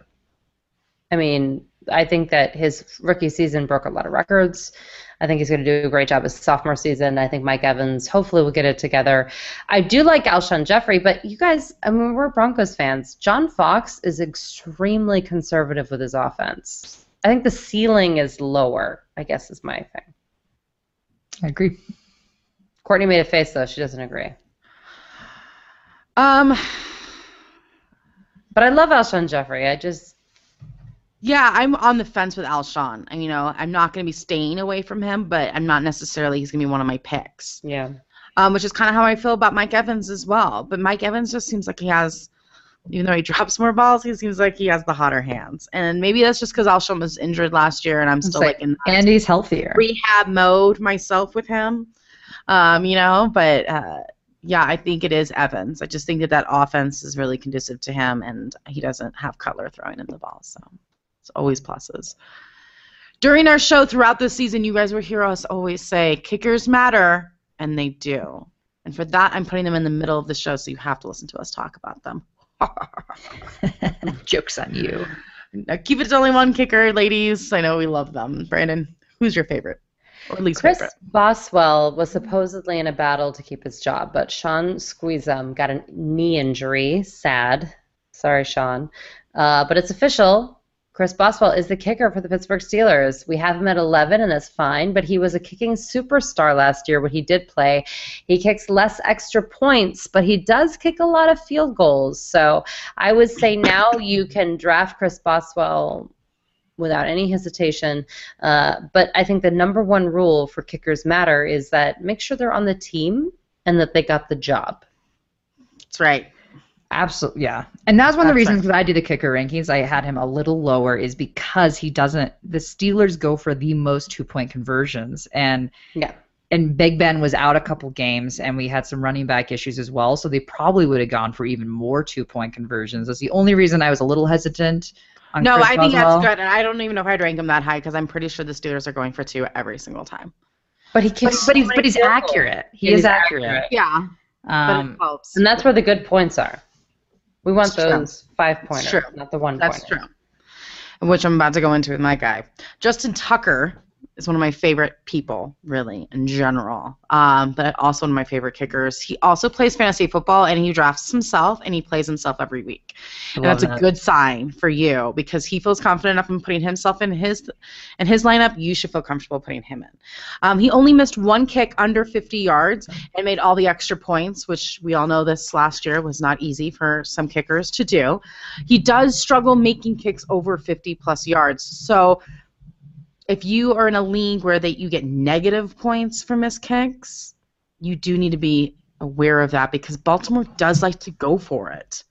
I mean, I think that his rookie season broke a lot of records. I think he's going to do a great job his sophomore season. I think Mike Evans hopefully will get it together. I do like Alshon Jeffery, but you guys, I mean, we're Broncos fans. John Fox is extremely conservative with his offense. I think the ceiling is lower, I guess is my thing. I agree. Courtney made a face though. She doesn't agree. Um, But I love Alshon Jeffery. I just yeah, I'm on the fence with Alshon. And, you know, I'm not going to be staying away from him, but I'm not necessarily he's going to be one of my picks. yeah. Um, which is kind of how I feel about Mike Evans as well. But Mike Evans just seems like he has, even though he *laughs* drops more balls, he seems like he has the hotter hands. And maybe that's just because Alshon was injured last year, and I'm still say, like in And he's healthier. rehab mode myself with him. Um, you know, but uh, yeah, I think it is Evans. I just think that that offense is really conducive to him, and he doesn't have Cutler throwing in the ball, so it's always pluses. During our show throughout the season, you guys will hear us always say kickers matter, and they do. And for that, I'm putting them in the middle of the show, so you have to listen to us talk about them. *laughs* Jokes on you. Now, keep it to only one kicker, ladies. I know we love them. Brandon, who's your favorite? Or least Chris favorite? Boswell was supposedly in a battle to keep his job, but Shaun Suisham got a knee injury. Sad. Sorry, Shaun. Uh, but it's official. Chris Boswell is the kicker for the Pittsburgh Steelers. We have him at 11, and that's fine, but he was a kicking superstar last year when he did play. He kicks less extra points, but he does kick a lot of field goals. So I would say now *coughs* you can draft Chris Boswell without any hesitation. Uh, but I think the number one rule for kickers matter is that make sure they're on the team and that they got the job. That's right. Absolutely, yeah. And that's one of the reasons that I do the kicker rankings. I had him a little lower is because he doesn't. The Steelers go for the most two point conversions, and Yeah. and Big Ben was out a couple games, and we had some running back issues as well. So they probably would have gone for even more two point conversions. That's the only reason I was a little hesitant. On No, Chris I think Boswell. that's good. And I don't even know if I'd rank him that high because I'm pretty sure the Steelers are going for two every single time. But he But, kicks but he's but he's accurate. He He is is accurate. accurate. Yeah, but Um, it helps. And that's where the good points are. We want true. those five pointers, not the one That's pointers. true. Which I'm about to go into with my guy. Justin Tucker is one of my favorite people, really, in general. Um, but also one of my favorite kickers. He also plays fantasy football and he drafts himself and he plays himself every week. And that's a good sign for you because he feels confident enough in putting himself in his in his lineup. You should feel comfortable putting him in. Um, he only missed one kick under 50 yards and made all the extra points, which we all know this last year was not easy for some kickers to do. He does struggle making kicks over 50 plus yards. So if you are in a league where that you get negative points for missed kicks, you do need to be aware of that because Baltimore does like to go for it.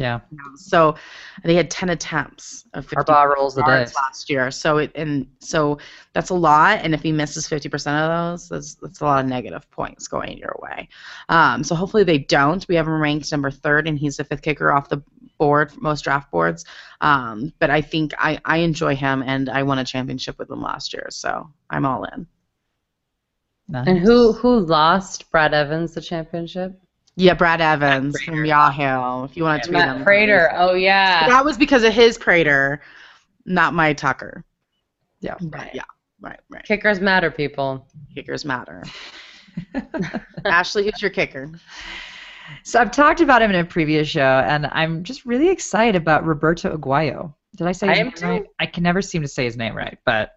Yeah. So they had 10 attempts of 50 Harbaugh rolls a day. last year. So it and so that's a lot. And if he misses 50% of those, that's that's a lot of negative points going your way. Um, so hopefully they don't. We have him ranked number third, and he's the fifth kicker off the board, most draft boards. Um, but I think I I enjoy him, and I won a championship with him last year, so I'm all in. Nice. And who who lost Brad Evans the championship? Yeah, Brad Evans from Yahoo. If you want to tweet Matt him, Prater. Oh yeah. That was because of his Prater, not my Tucker. Yeah. But yeah, right, right. Kickers matter, people. Kickers matter. *laughs* Ashley, who's your kicker? So I've talked about him in a previous show, and I'm just really excited about Roberto Aguayo. Did I say I his am name too. right? I can never seem to say his name right, but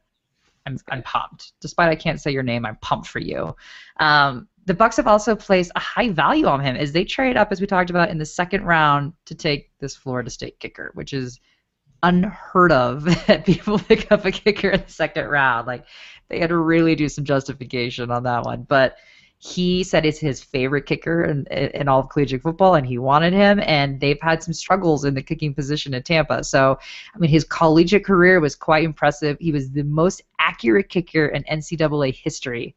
I'm I'm pumped. Despite I can't say your name, I'm pumped for you. Um, the Bucs have also placed a high value on him as they trade up, as we talked about, in the second round to take this Florida State kicker, which is unheard of *laughs* that people pick up a kicker in the second round. Like they had to really do some justification on that one, but he said it's his favorite kicker in, in all of collegiate football, and he wanted him. And they've had some struggles in the kicking position in Tampa. So, I mean, his collegiate career was quite impressive. He was the most accurate kicker in NCAA history.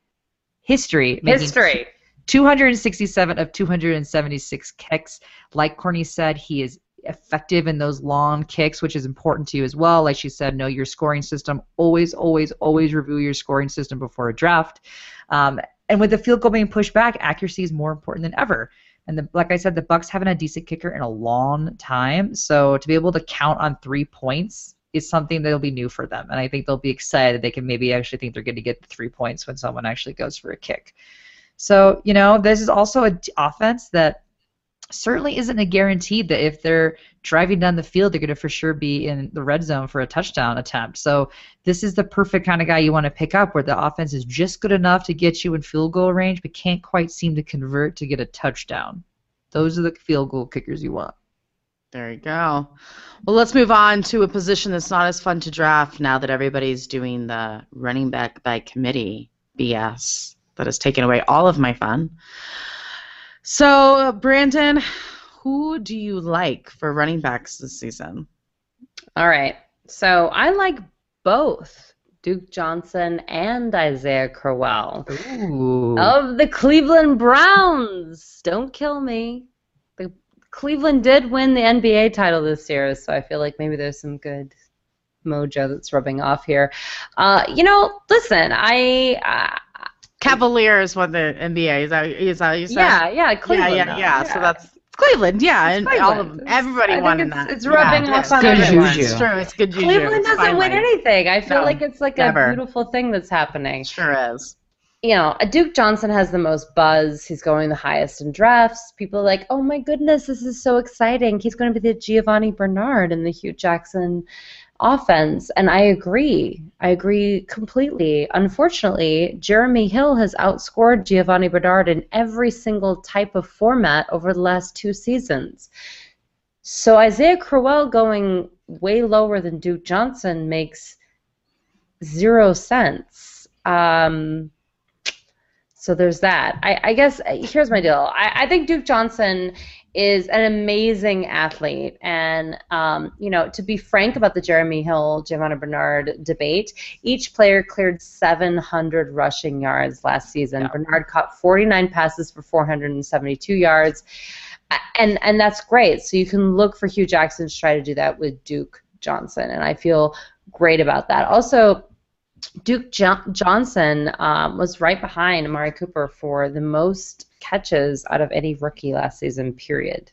History. History. 267 of 276 kicks. Like Courtney said, he is effective in those long kicks, which is important to you as well. Like she said, know your scoring system. Always, always, always review your scoring system before a draft. Um, and with the field goal being pushed back, accuracy is more important than ever. And the, like I said, the Bucs haven't had a decent kicker in a long time, so to be able to count on three points is something that'll be new for them. And I think they'll be excited. They can maybe actually think they're going to get the three points when someone actually goes for a kick. So you know, this is also an offense that certainly isn't a guarantee that if they're driving down the field, they're going to for sure be in the red zone for a touchdown attempt. So this is the perfect kind of guy you want to pick up where the offense is just good enough to get you in field goal range, but can't quite seem to convert to get a touchdown. Those are the field goal kickers you want. There you go. Well, let's move on to a position that's not as fun to draft now that everybody's doing the running back by committee BS that has taken away all of my fun. So, Brandon, who do you like for running backs this season? All right. So I like both Duke Johnson and Isaiah Crowell Ooh. of the Cleveland Browns. Don't kill me. The Cleveland did win the NBA title this year, so I feel like maybe there's some good mojo that's rubbing off here. Uh, you know, listen, I. Uh, Cavaliers won the NBA. Is that, is that what you said? yeah, yeah, Cleveland. yeah, though. yeah, So that's Cleveland, yeah, and all of them. Everybody I won in it's- that. it's rubbing yeah, off on good everyone. juju. It's true. It's good juju. Cleveland It's doesn't win anything. I feel No, like it's like never. a beautiful thing that's happening. Sure is. You know, Duke Johnson has the most buzz. He's going the highest in drafts. People are like, oh my goodness, this is so exciting. He's going to be the Giovani Bernard in the Hue Jackson offense. And I agree. I agree completely. Unfortunately, Jeremy Hill has outscored Giovani Bernard in every single type of format over the last two seasons. So Isaiah Crowell going way lower than Duke Johnson makes zero sense. Um, so there's that. I, I guess uh, here's my deal. I, I think Duke Johnson is an amazing athlete, and um, you know, to be frank about the Jeremy Hill, Giovani Bernard debate, each player cleared 700 rushing yards last season. Yeah. Bernard caught 49 passes for 472 yards, and and that's great. So you can look for Hue Jackson to try to do that with Duke Johnson, and I feel great about that. Also, Duke jo- Johnson um, was right behind Amari Cooper for the most catches out of any rookie last season, period.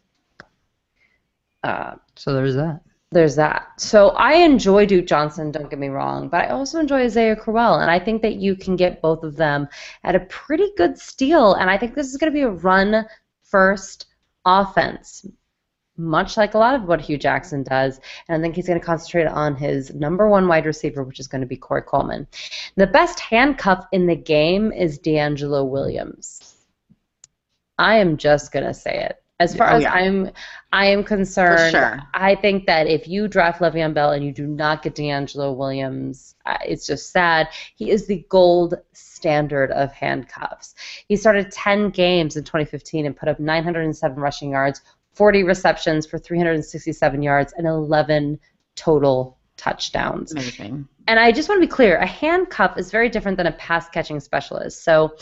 Uh, So there's that. there's that. So I enjoy Duke Johnson, don't get me wrong, but I also enjoy Isaiah Crowell, and I think that you can get both of them at a pretty good steal, and I think this is going to be a run first offense, much like a lot of what Hue Jackson does, and I think he's going to concentrate on his number one wide receiver, which is going to be Corey Coleman. The best handcuff in the game is DeAngelo Williams. I am just going to say it. As far Oh, as yeah. I'm I am concerned, sure. I think that if you draft Le'Veon Bell and you do not get DeAngelo Williams, it's just sad. He is the gold standard of handcuffs. He started 10 games in 2015 and put up 907 rushing yards, 40 receptions for 367 yards, and 11 total touchdowns. Amazing. And I just want to be clear a handcuff is very different than a pass catching specialist. So,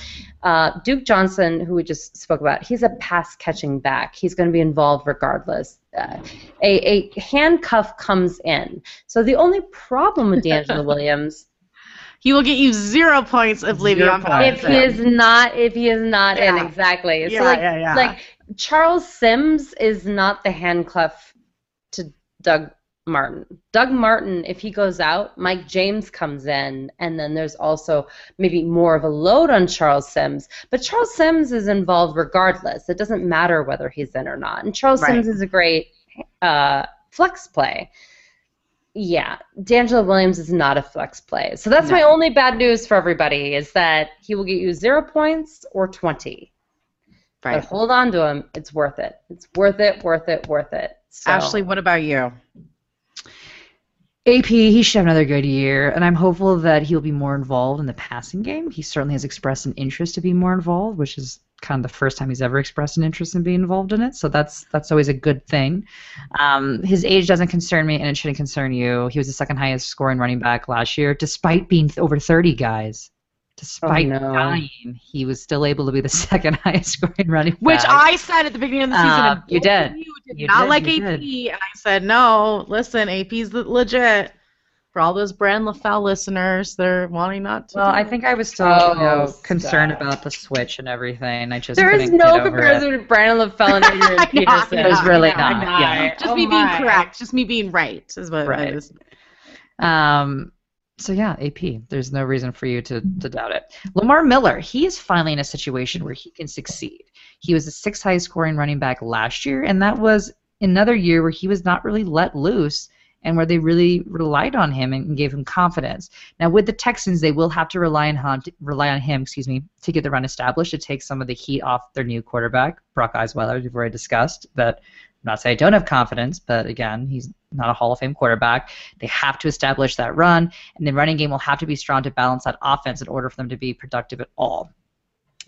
uh, Duke Johnson, who we just spoke about, he's a pass catching back. He's going to be involved regardless. Uh, a, a handcuff comes in. So, the only problem with DeAngelo *laughs* Williams, He will get you zero points if Zero Le'Veon Bell if he is not, if he is not in, exactly. Yeah, so, like, yeah, yeah. like Charles Sims is not the handcuff to Doug Martin. Doug Martin, if he goes out, Mike James comes in, and then there's also maybe more of a load on Charles Sims. But Charles Sims is involved regardless. It doesn't matter whether he's in or not. And Charles Right. Sims is a great uh, flex play. Yeah, DeAngelo Williams is not a flex play. So that's No. my only bad news for everybody is that he will get you zero points or 20. Right. But hold on to him. It's worth it. It's worth it, worth it, worth it. So, Ashley, what about you? AP, he should have another good year, and I'm hopeful that he'll be more involved in the passing game. He certainly has expressed an interest to be more involved, which is kind of the first time he's ever expressed an interest in being involved in it. So that's that's always a good thing. Um, his age doesn't concern me, and it shouldn't concern you. He was the second highest scoring running back last year, despite being over 30 guys. Despite Oh, no. dying, he was still able to be the *laughs* second highest scoring running back. Which I said at the beginning of the season. Uh, you did. You did You not did, like AP, did. and I said no. Listen, AP's the- legit. For all those Brand LaFell listeners, they're wanting not to. Well, I think I was still Oh, you know, concerned about the switch and everything. I just there is no get over it. comparison between Brandon LaFell and *laughs* Adrian I know, Peterson. I know, There's really I know, I not, know. yeah. Just Oh me being correct. Just me being right is what Right. it is. Um, So yeah, AP. There's no reason for you to, to doubt it. Lamar Miller, he is finally in a situation where he can succeed. He was the sixth highest scoring running back last year, and that was another year where he was not really let loose and where they really relied on him and gave him confidence. Now with the Texans, they will have to rely on him, rely on him, excuse me, to get the run established to take some of the heat off their new quarterback, Brock Osweiler, we've already discussed. I'm not saying I don't have confidence, but again, he's not a Hall of Fame quarterback. They have to establish that run, and the running game will have to be strong to balance that offense in order for them to be productive at all.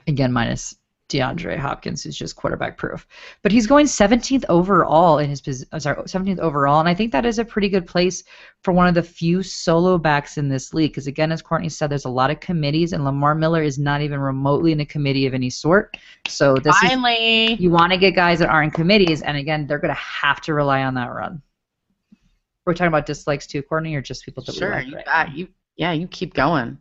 Again, minus DeAndre Hopkins, is just quarterback proof. But he's going 17th overall in his uh, sorry 17th overall, and I think that is a pretty good place for one of the few solo backs in this league. Because again, as Courtney said, there's a lot of committees, and Lamar Miller is not even remotely in a committee of any sort. So this Finally. is you want to get guys that aren't in committees, and again, they're going to have to rely on that run. We're talking about dislikes too, Courtney, or just people that sure, we like. you, right you, yeah, you keep going.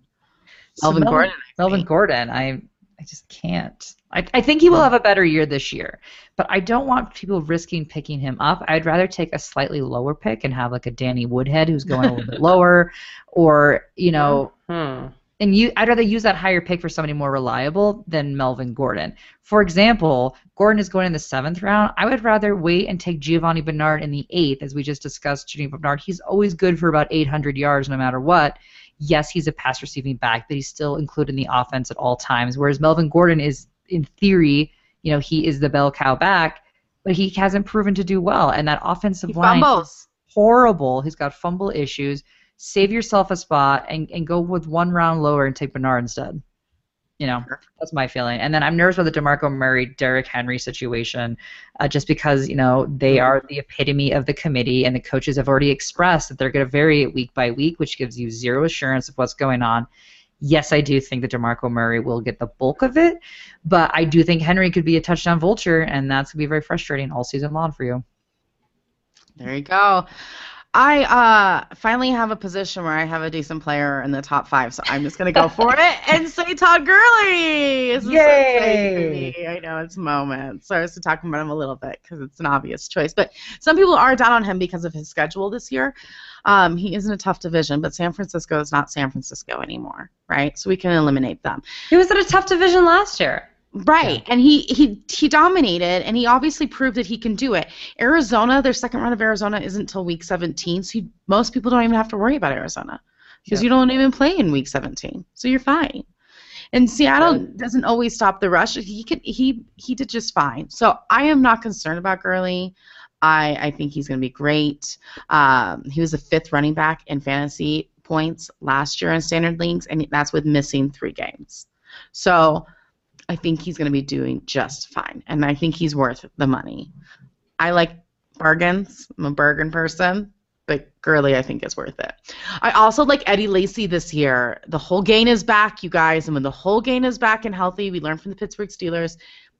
So Melvin Gordon. I Melvin. Gordon, I I just can't. I, I think he will have a better year this year, but I don't want people risking picking him up. I'd rather take a slightly lower pick and have like a Danny Woodhead who's going a little bit *laughs* lower, or you know, Hmm. and you I'd rather use that higher pick for somebody more reliable than Melvin Gordon. For example, Gordon is going in the seventh round. I would rather wait and take Giovani Bernard in the eighth, as we just discussed. Giovani Bernard, he's always good for about 800 yards no matter what. Yes, he's a pass receiving back, but he's still included in the offense at all times. Whereas Melvin Gordon is, in theory, you know, he is the bell cow back, but he hasn't proven to do well. And that offensive He line fumbles. horrible. He's got fumble issues. Save yourself a spot and, and go with one round lower and take Bernard instead. You know, that's my feeling. And then I'm nervous about the DeMarco Murray, Derrick Henry situation, uh, just because you know they are the epitome of the committee, and the coaches have already expressed that they're going to vary it week by week, which gives you zero assurance of what's going on. Yes, I do think that DeMarco Murray will get the bulk of it, but I do think Henry could be a touchdown vulture, and that's going to be very frustrating all season long for you. There you go. I uh, finally have a position where I have a decent player in the top five, so I'm just gonna go for *laughs* it and say Todd Gurley. This is so exciting for me. I know it's a moment. So I was talking about him a little bit because it's an obvious choice, but some people are down on him because of his schedule this year. Um, he is in a tough division, but San Francisco is not San Francisco anymore, right? So we can eliminate them. He was in a tough division last year. Right, and he he he dominated, and he obviously proved that he can do it. Arizona, their second round of Arizona isn't until week 17, so you, most people don't even have to worry about Arizona because Yeah. you don't even play in week 17, so you're fine. And Seattle Right. doesn't always stop the rush. He could he he did just fine. So I am not concerned about Gurley. I I think he's going to be great. Um, he was the fifth running back in fantasy points last year in standard leagues, and that's with missing three games. So I think he's going to be doing just fine, and I think he's worth the money. I like bargains. I'm a bargain person, but Gurley I think is worth it. I also like Eddie Lacy this year. The whole gain is back, you guys, and when the whole gain is back and healthy, we learned from the Pittsburgh Steelers.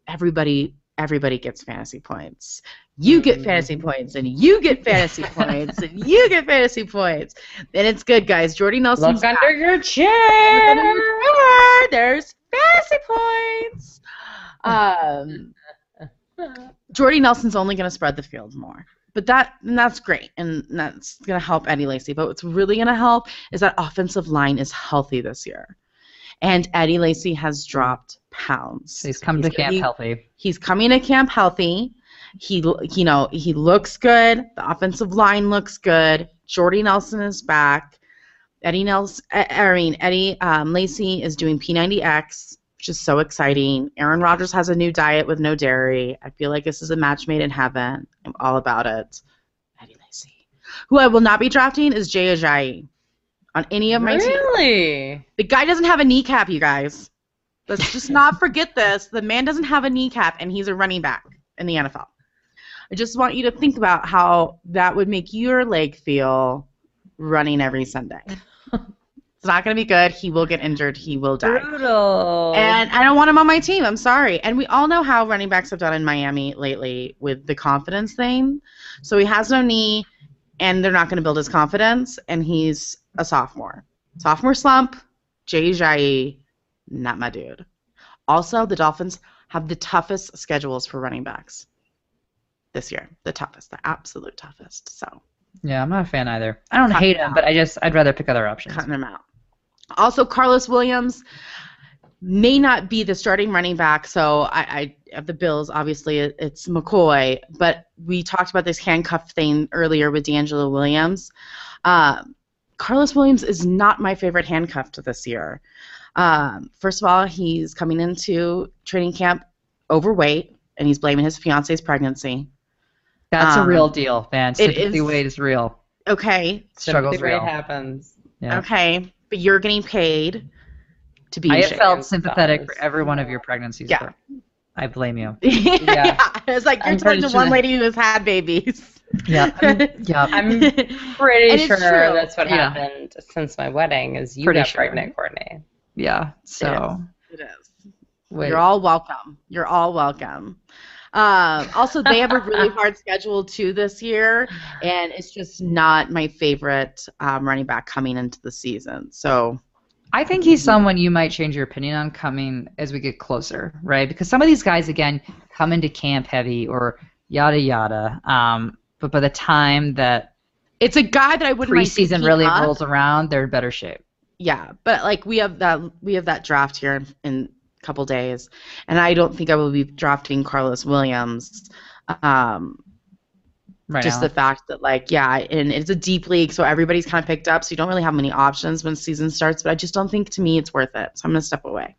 Everybody, everybody gets fantasy points. You get fantasy points, and you get fantasy *laughs* points, and you get fantasy points, and it's good, guys. Jordy Nelson's Look under your Look under your chair. There's fantasy points. Um, *laughs* Jordy Nelson's only going to spread the field more. But that and that's great, and that's going to help Eddie Lacy. But what's really going to help is that offensive line is healthy this year, and Eddie Lacy has dropped pounds. So he's come to camp he- healthy. He's coming to camp healthy. He, you know, he looks good. The offensive line looks good. Jordy Nelson is back. Eddie Nelson, I mean Eddie um, Lacy is doing P90X, which is so exciting. Aaron Rodgers has a new diet with no dairy. I feel like this is a match made in heaven. I'm all about it. Eddie Lacy. Who I will not be drafting is Jay Ajayi on any of my teams. Really? The guy doesn't have a kneecap, you guys. Let's just *laughs* not forget this. The man doesn't have a kneecap, and he's a running back in the NFL. I just want you to think about how that would make your leg feel running every Sunday. *laughs* it's not going to be good. He will get injured. He will die. Brutal. And I don't want him on my team. I'm sorry. And we all know how running backs have done in Miami lately with the confidence thing. So he has no knee, and they're not going to build his confidence, and he's a sophomore. Sophomore slump, Jay Ajayi, not my dude. Also, the Dolphins have the toughest schedules for running backs this year. The toughest, the absolute toughest. So Yeah, I'm not a fan either. I don't Cut hate him him, but I just I'd rather pick other options. cutting him out. Also, Karlos Williams may not be the starting running back. So I, I of the Bills, obviously it's McCoy, but we talked about this handcuff thing earlier with DeAngelo Williams. Um, Karlos Williams is not my favorite handcuffed this year. Um, first of all, he's coming into training camp overweight, and he's blaming his fiance's pregnancy. That's a Um, real deal, man. Sympathy is- weight is real. Okay, Struggle's Sympathy rate real. happens. Yeah. okay, but you're getting paid to be. I have felt sympathetic thighs. for every one of your pregnancies. Yeah. Brooke. I blame you. *laughs* yeah. It's like you're I'm telling the pretty one lady who has had babies. Yeah. *laughs* yeah. I'm pretty sure true. that's what Yeah. happened since my wedding. Is you Pretty got sure. pregnant, Courtney? Yeah. So It is. wait. You're all welcome. You're all welcome. Um, also, they have a really *laughs* hard schedule too this year, and it's just not my favorite um, running back coming into the season. So I think he's someone you might change your opinion on coming as we get closer, right? Because some of these guys, again, come into camp heavy or yada yada. Um, but by the time that it's a guy that I wouldn't preseason picking really up. rolls around, they're in better shape. Yeah, but like we have that we have that draft here in, in a couple days, and I don't think I will be drafting Karlos Williams. Um, Right just the fact that like yeah and it's a deep league so everybody's kind of picked up so you don't really have many options when season starts but i just don't think to me it's worth it so i'm going to step away.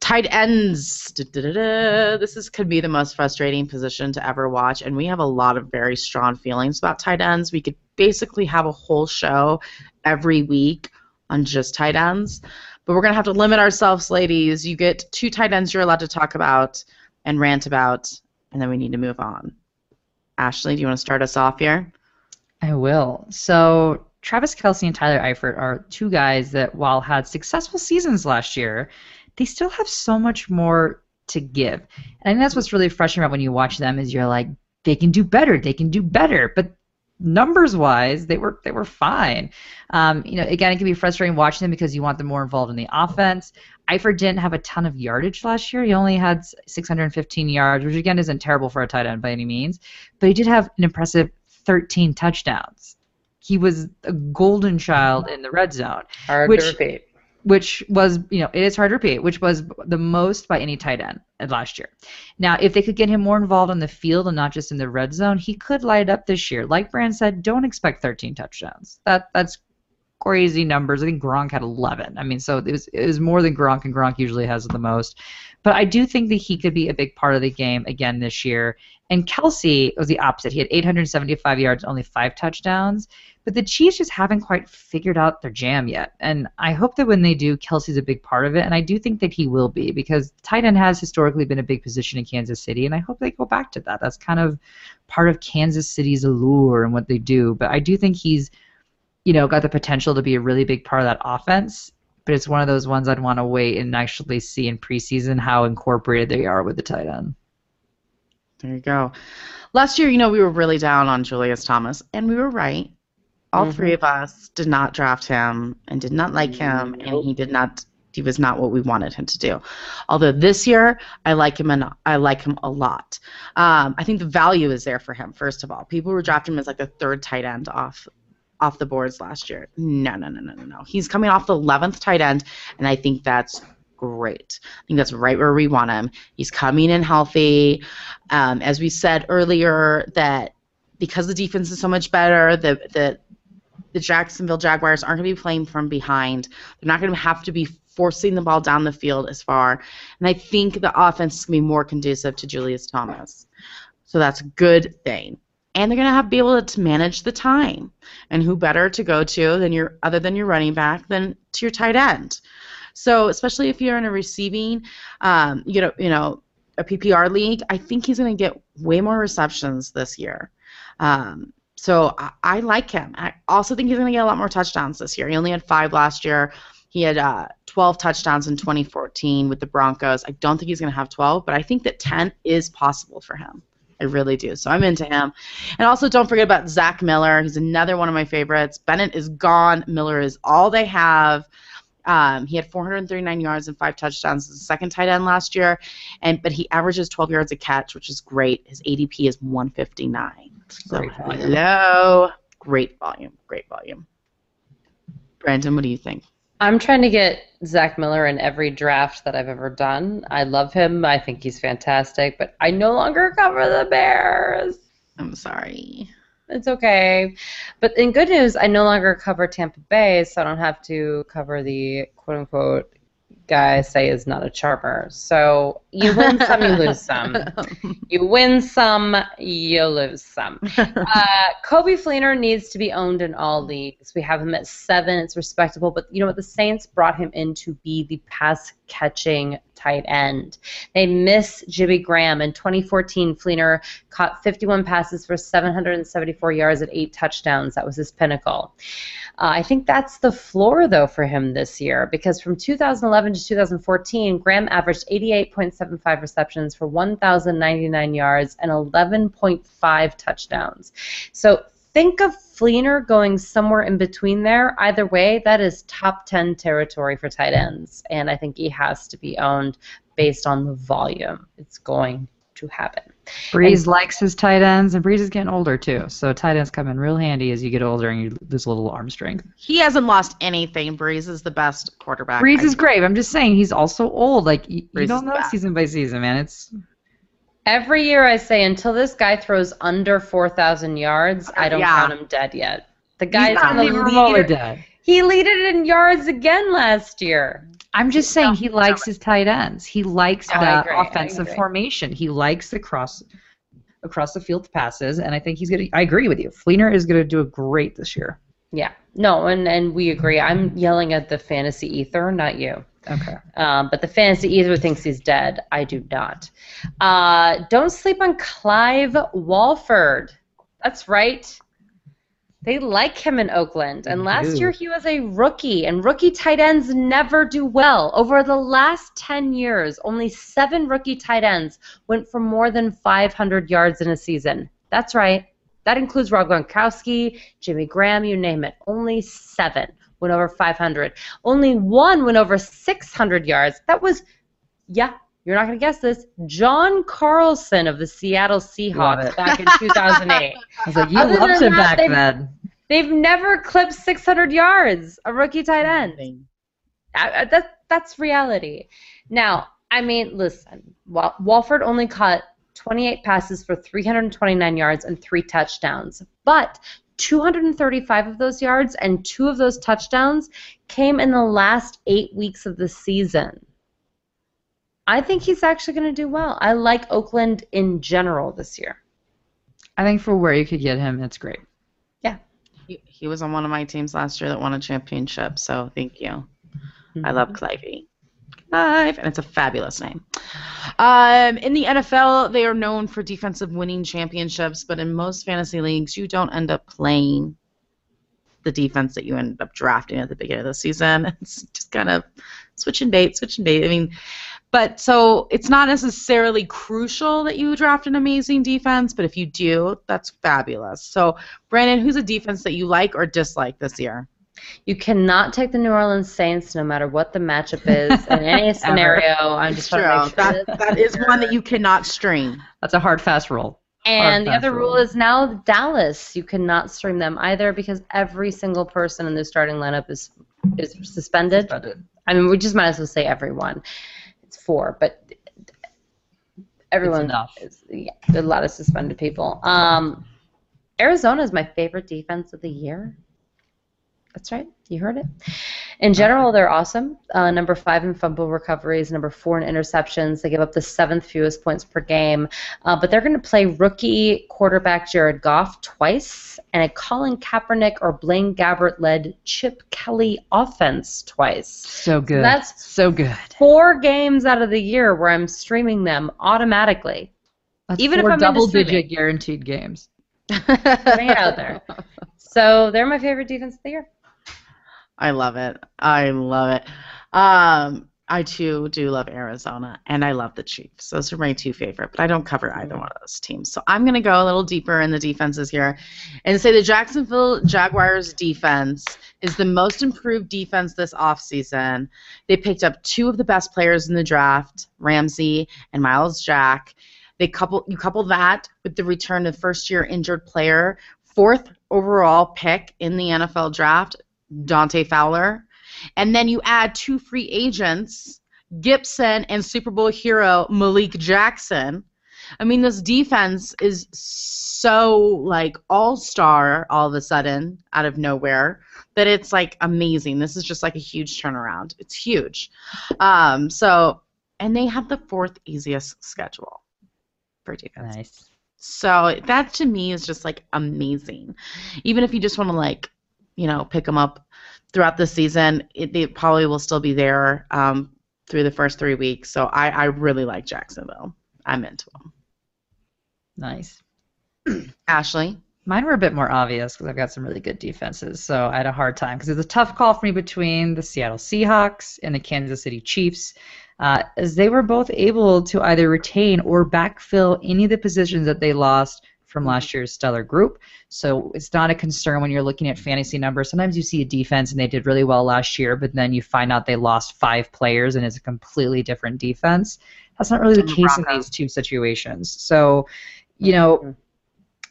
Tight ends. Da-da-da-da. this is could be the most frustrating position to ever watch and we have a lot of very strong feelings about tight ends. We could basically have a whole show every week on just tight ends but we're going to have to limit ourselves ladies. You get two tight ends you're allowed to talk about and rant about and then we need to move on Ashley, do you want to start us off here? I will. So Travis Kelce and Tyler Eifert are two guys that, while had successful seasons last year, they still have so much more to give. And I think that's what's really frustrating about when you watch them is you're like, they can do better, they can do better, but numbers wise, they were they were fine. Um, you know, again, it can be frustrating watching them because you want them more involved in the offense. Eifert didn't have a ton of yardage last year. He only had 615 yards, which again isn't terrible for a tight end by any means, but he did have an impressive 13 touchdowns. He was a golden child in the red zone Hard Which- to repeat. which was, you know, it is hard to repeat, which was the most by any tight end last year. Now, if they could get him more involved on the field and not just in the red zone, he could light up this year. Like Brand said, don't expect 13 touchdowns. That that's crazy numbers. I think Gronk had 11. I mean, so it was it was more than Gronk, and Gronk usually has the most. But I do think that he could be a big part of the game again this year. And Kelce was the opposite. He had 875 yards, only five touchdowns. But the Chiefs just haven't quite figured out their jam yet. And I hope that when they do, Kelce's a big part of it. And I do think that he will be because tight end has historically been a big position in Kansas City. And I hope they go back to that. That's kind of part of Kansas City's allure and what they do. But I do think he's, you know, got the potential to be a really big part of that offense. But it's one of those ones I'd want to wait and actually see in preseason how incorporated they are with the tight end. There you go. Last year, you know, we were really down on Julius Thomas, and we were right. All Mhm. three of us did not draft him and did not like him, and he did not. He was not what we wanted him to do. Although this year, I like him and I like him a lot. Um, I think the value is there for him. First of all, people were drafting him as like the third tight end off off the boards last year. No, no, no, no, no, no. He's coming off the 11th tight end, and I think that's great. I think that's right where we want him. He's coming in healthy. Um, as we said earlier, that because the defense is so much better, the the the Jacksonville Jaguars aren't going to be playing from behind. They're not going to have to be forcing the ball down the field as far. And I think the offense is going to be more conducive to Julius Thomas. So that's a good thing. And they're going to have be able to manage the time. And who better to go to than your other than your running back than to your tight end. So especially if you're in a receiving, um, you know, you know, a PPR league, I think he's going to get way more receptions this year. Um, so I, I like him. I also think he's going to get a lot more touchdowns this year. He only had five last year. He had uh, 12 touchdowns in 2014 with the Broncos. I don't think he's going to have 12, but I think that 10 is possible for him. I really do. So I'm into him. And also, don't forget about Zach Miller. He's another one of my favorites. Bennett is gone. Miller is all they have. Um, he had 439 yards and five touchdowns as a second tight end last year, and but he averages 12 yards a catch, which is great. His ADP is 159. So Great hello, great volume, great volume. Brandon, what do you think? I'm trying to get Zach Miller in every draft that I've ever done. I love him. I think he's fantastic, but I no longer cover the Bears. I'm sorry. It's okay. But in good news, I no longer cover Tampa Bay, so I don't have to cover the quote unquote guy say is not a charmer. So you win some, you lose some. *laughs* You win some, you lose some. *laughs* Uh, Coby Fleener needs to be owned in all leagues. We have him at seven. It's respectable. But you know what? The Saints brought him in to be the pass catching tight end. They miss Jimmy Graham. In 2014, Fleener caught 51 passes for 774 yards and eight touchdowns. That was his pinnacle. Uh, I think that's the floor, though, for him this year because from 2011 to 2014, Graham averaged 88.75 receptions for 1,099 yards and 11.5 touchdowns. So think of Fleener going somewhere in between there. Either way, that is top 10 territory for tight ends, and I think he has to be owned based on the volume. It's going to happen. Brees likes his tight ends, and Brees is getting older too. So tight ends come in real handy as you get older and you lose a little arm strength. He hasn't lost anything. Brees is the best quarterback. Brees I- is great. I'm just saying he's also old. Like you, you don't know bad. season by season, man. It's Every year I say until this guy throws under 4,000 yards, I don't Yeah. count him dead yet. The guy's he's not the even leader. dead. He lead it in yards again last year. I'm just saying he likes his tight ends. He likes I the offensive formation. He likes the cross across the field passes, and I think he's gonna. I agree with you. Fleener is gonna do a great this year. Yeah. No, and, and we agree. I'm yelling at the fantasy ether, not you. Okay. Um, but the fantasy ether thinks he's dead. I do not. Uh, don't sleep on Clive Walford. That's right. They like him in Oakland. And last year he was a rookie, and rookie tight ends never do well. Over the last 10 years, only seven rookie tight ends went for more than 500 yards in a season. That's right. That includes Rob Gronkowski, Jimmy Graham, you name it. Only seven went over 500. Only one went over 600 yards. That was, yeah, you're not going to guess this, John Carlson of the Seattle Seahawks back in 2008. *laughs* I was like, you Other loved him that, back they've- then. They've never clipped 600 yards, a rookie tight end. I, I- uh, uh, that that's reality. Now, I mean, listen, Wal- Walford only caught 28 passes for 329 yards and three touchdowns, but 235 of those yards and two of those touchdowns came in the last eight weeks of the season. I think he's actually going to do well. I like Oakland in general this year. I think for where you could get him, it's great. He, he was on one of my teams last year that won a championship, so thank you. I love Clivey. Clive, and it's a fabulous name. Um, in the NFL, they are known for defensive winning championships, but in most fantasy leagues, you don't end up playing the defense that you end up drafting at the beginning of the season. *laughs* It's just kind of switching bait, switching bait. I mean, but so it's not necessarily crucial that you draft an amazing defense, but if you do, that's fabulous. So, Brandon, who's a defense that you like or dislike this year? You cannot take the New Orleans Saints no matter what the matchup is *laughs* in any scenario. I'm just trying to make sure That, that is one that you cannot stream. That's a hard, fast rule. And the other rule rule. is now Dallas. You cannot stream them either because every single person in the starting lineup is is suspended. I mean, we just might as well say everyone. It's four, but everyone enough. is yeah, a lot of suspended people. Um, Arizona is my favorite defense of the year. That's right. You heard it. In general, they're awesome. Uh, number five in fumble recoveries, number four in interceptions. They give up the seventh fewest points per game. Uh, but they're going to play rookie quarterback Jared Goff twice and a Colin Kaepernick or Blaine Gabbert led Chip Kelly offense twice. So good. that's- so good. Four games out of the year where I'm streaming them automatically. That's Even if I'm double-digit guaranteed games. Putting it out there. *laughs* So they're my favorite defense of the year. I love it. I love it. Um, I too do love Arizona, and I love the Chiefs. Those are my two favorite, but I don't cover either one of those teams. So I'm going to go a little deeper in the defenses here and say the Jacksonville Jaguars defense is the most improved defense this offseason. They picked up two of the best players in the draft, Ramsey and Myles Jack. They couple you couple that with the return of first year injured player fourth overall pick in the NFL draft, Dante Fowler. And then you add two free agents, Gipson and Super Bowl hero Malik Jackson. I mean, this defense is so like all star all of a sudden out of nowhere that it's like amazing. This is just like a huge turnaround. It's huge. Um, so, and they have the fourth easiest schedule for defense. Nice. So that to me is just like amazing. Even if you just want to like, you know, pick them up throughout the season, it, they probably will still be there um, through the first three weeks. So I, I really like Jacksonville. I'm into them. Nice. *clears throat* Ashley. Mine were a bit more obvious because I've got some really good defenses. So I had a hard time because it was a tough call for me between the Seattle Seahawks and the Kansas City Chiefs, uh, as they were both able to either retain or backfill any of the positions that they lost from mm-hmm. last year's stellar group. So it's not a concern when you're looking at mm-hmm. fantasy numbers. Sometimes you see a defense and they did really well last year, but then you find out they lost five players and it's a completely different defense. That's not really the mm-hmm. case in these two situations. So, you know,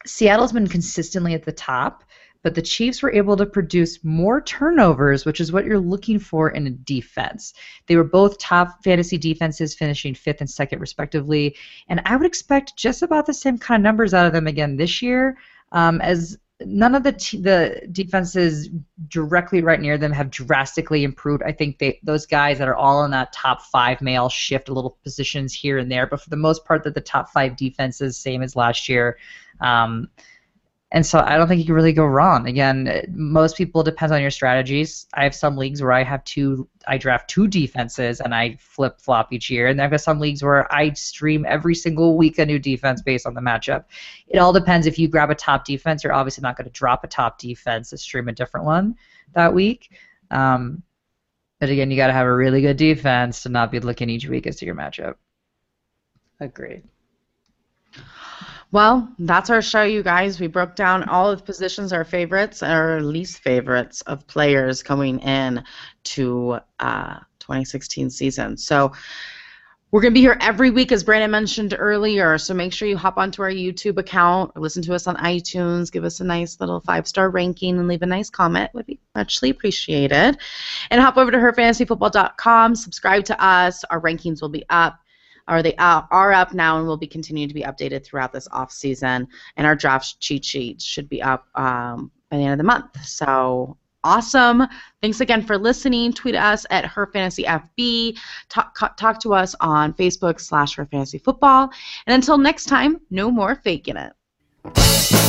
Seattle's been consistently at the top, but the Chiefs were able to produce more turnovers, which is what you're looking for in a defense. They were both top fantasy defenses, finishing fifth and second, respectively. And I would expect just about the same kind of numbers out of them again this year, um, as none of the t- the defenses directly right near them have drastically improved. I think they those guys that are all in that top five may all shift a little positions here and there, but for the most part, that the top five defenses same as last year. Um, and so I don't think you can really go wrong. Again, most people depends on your strategies. I have some leagues where I have two, I draft two defenses and I flip flop each year, and I've got some leagues where I stream every single week a new defense based on the matchup. It all depends. If you grab a top defense, you're obviously not going to drop a top defense to stream a different one that week. Um, but again, you got to have a really good defense to not be looking each week as to your matchup. Agreed. Well, that's our show, you guys. We broke down all of the positions, our favorites, and our least favorites of players coming in to uh, 2016 season. So we're going to be here every week, as Brandon mentioned earlier. So make sure you hop onto our YouTube account, listen to us on iTunes, give us a nice little five star ranking, and leave a nice comment. Would be muchly appreciated. And hop over to herfantasyfootball.com, subscribe to us. Our rankings will be up or they are up now and will be continuing to be updated throughout this off season. And our draft cheat sheet should be up um, by the end of the month. So awesome! Thanks again for listening. Tweet us at her fantasy FB. Talk, talk to us on Facebook slash her fantasy football. And until next time, no more faking it.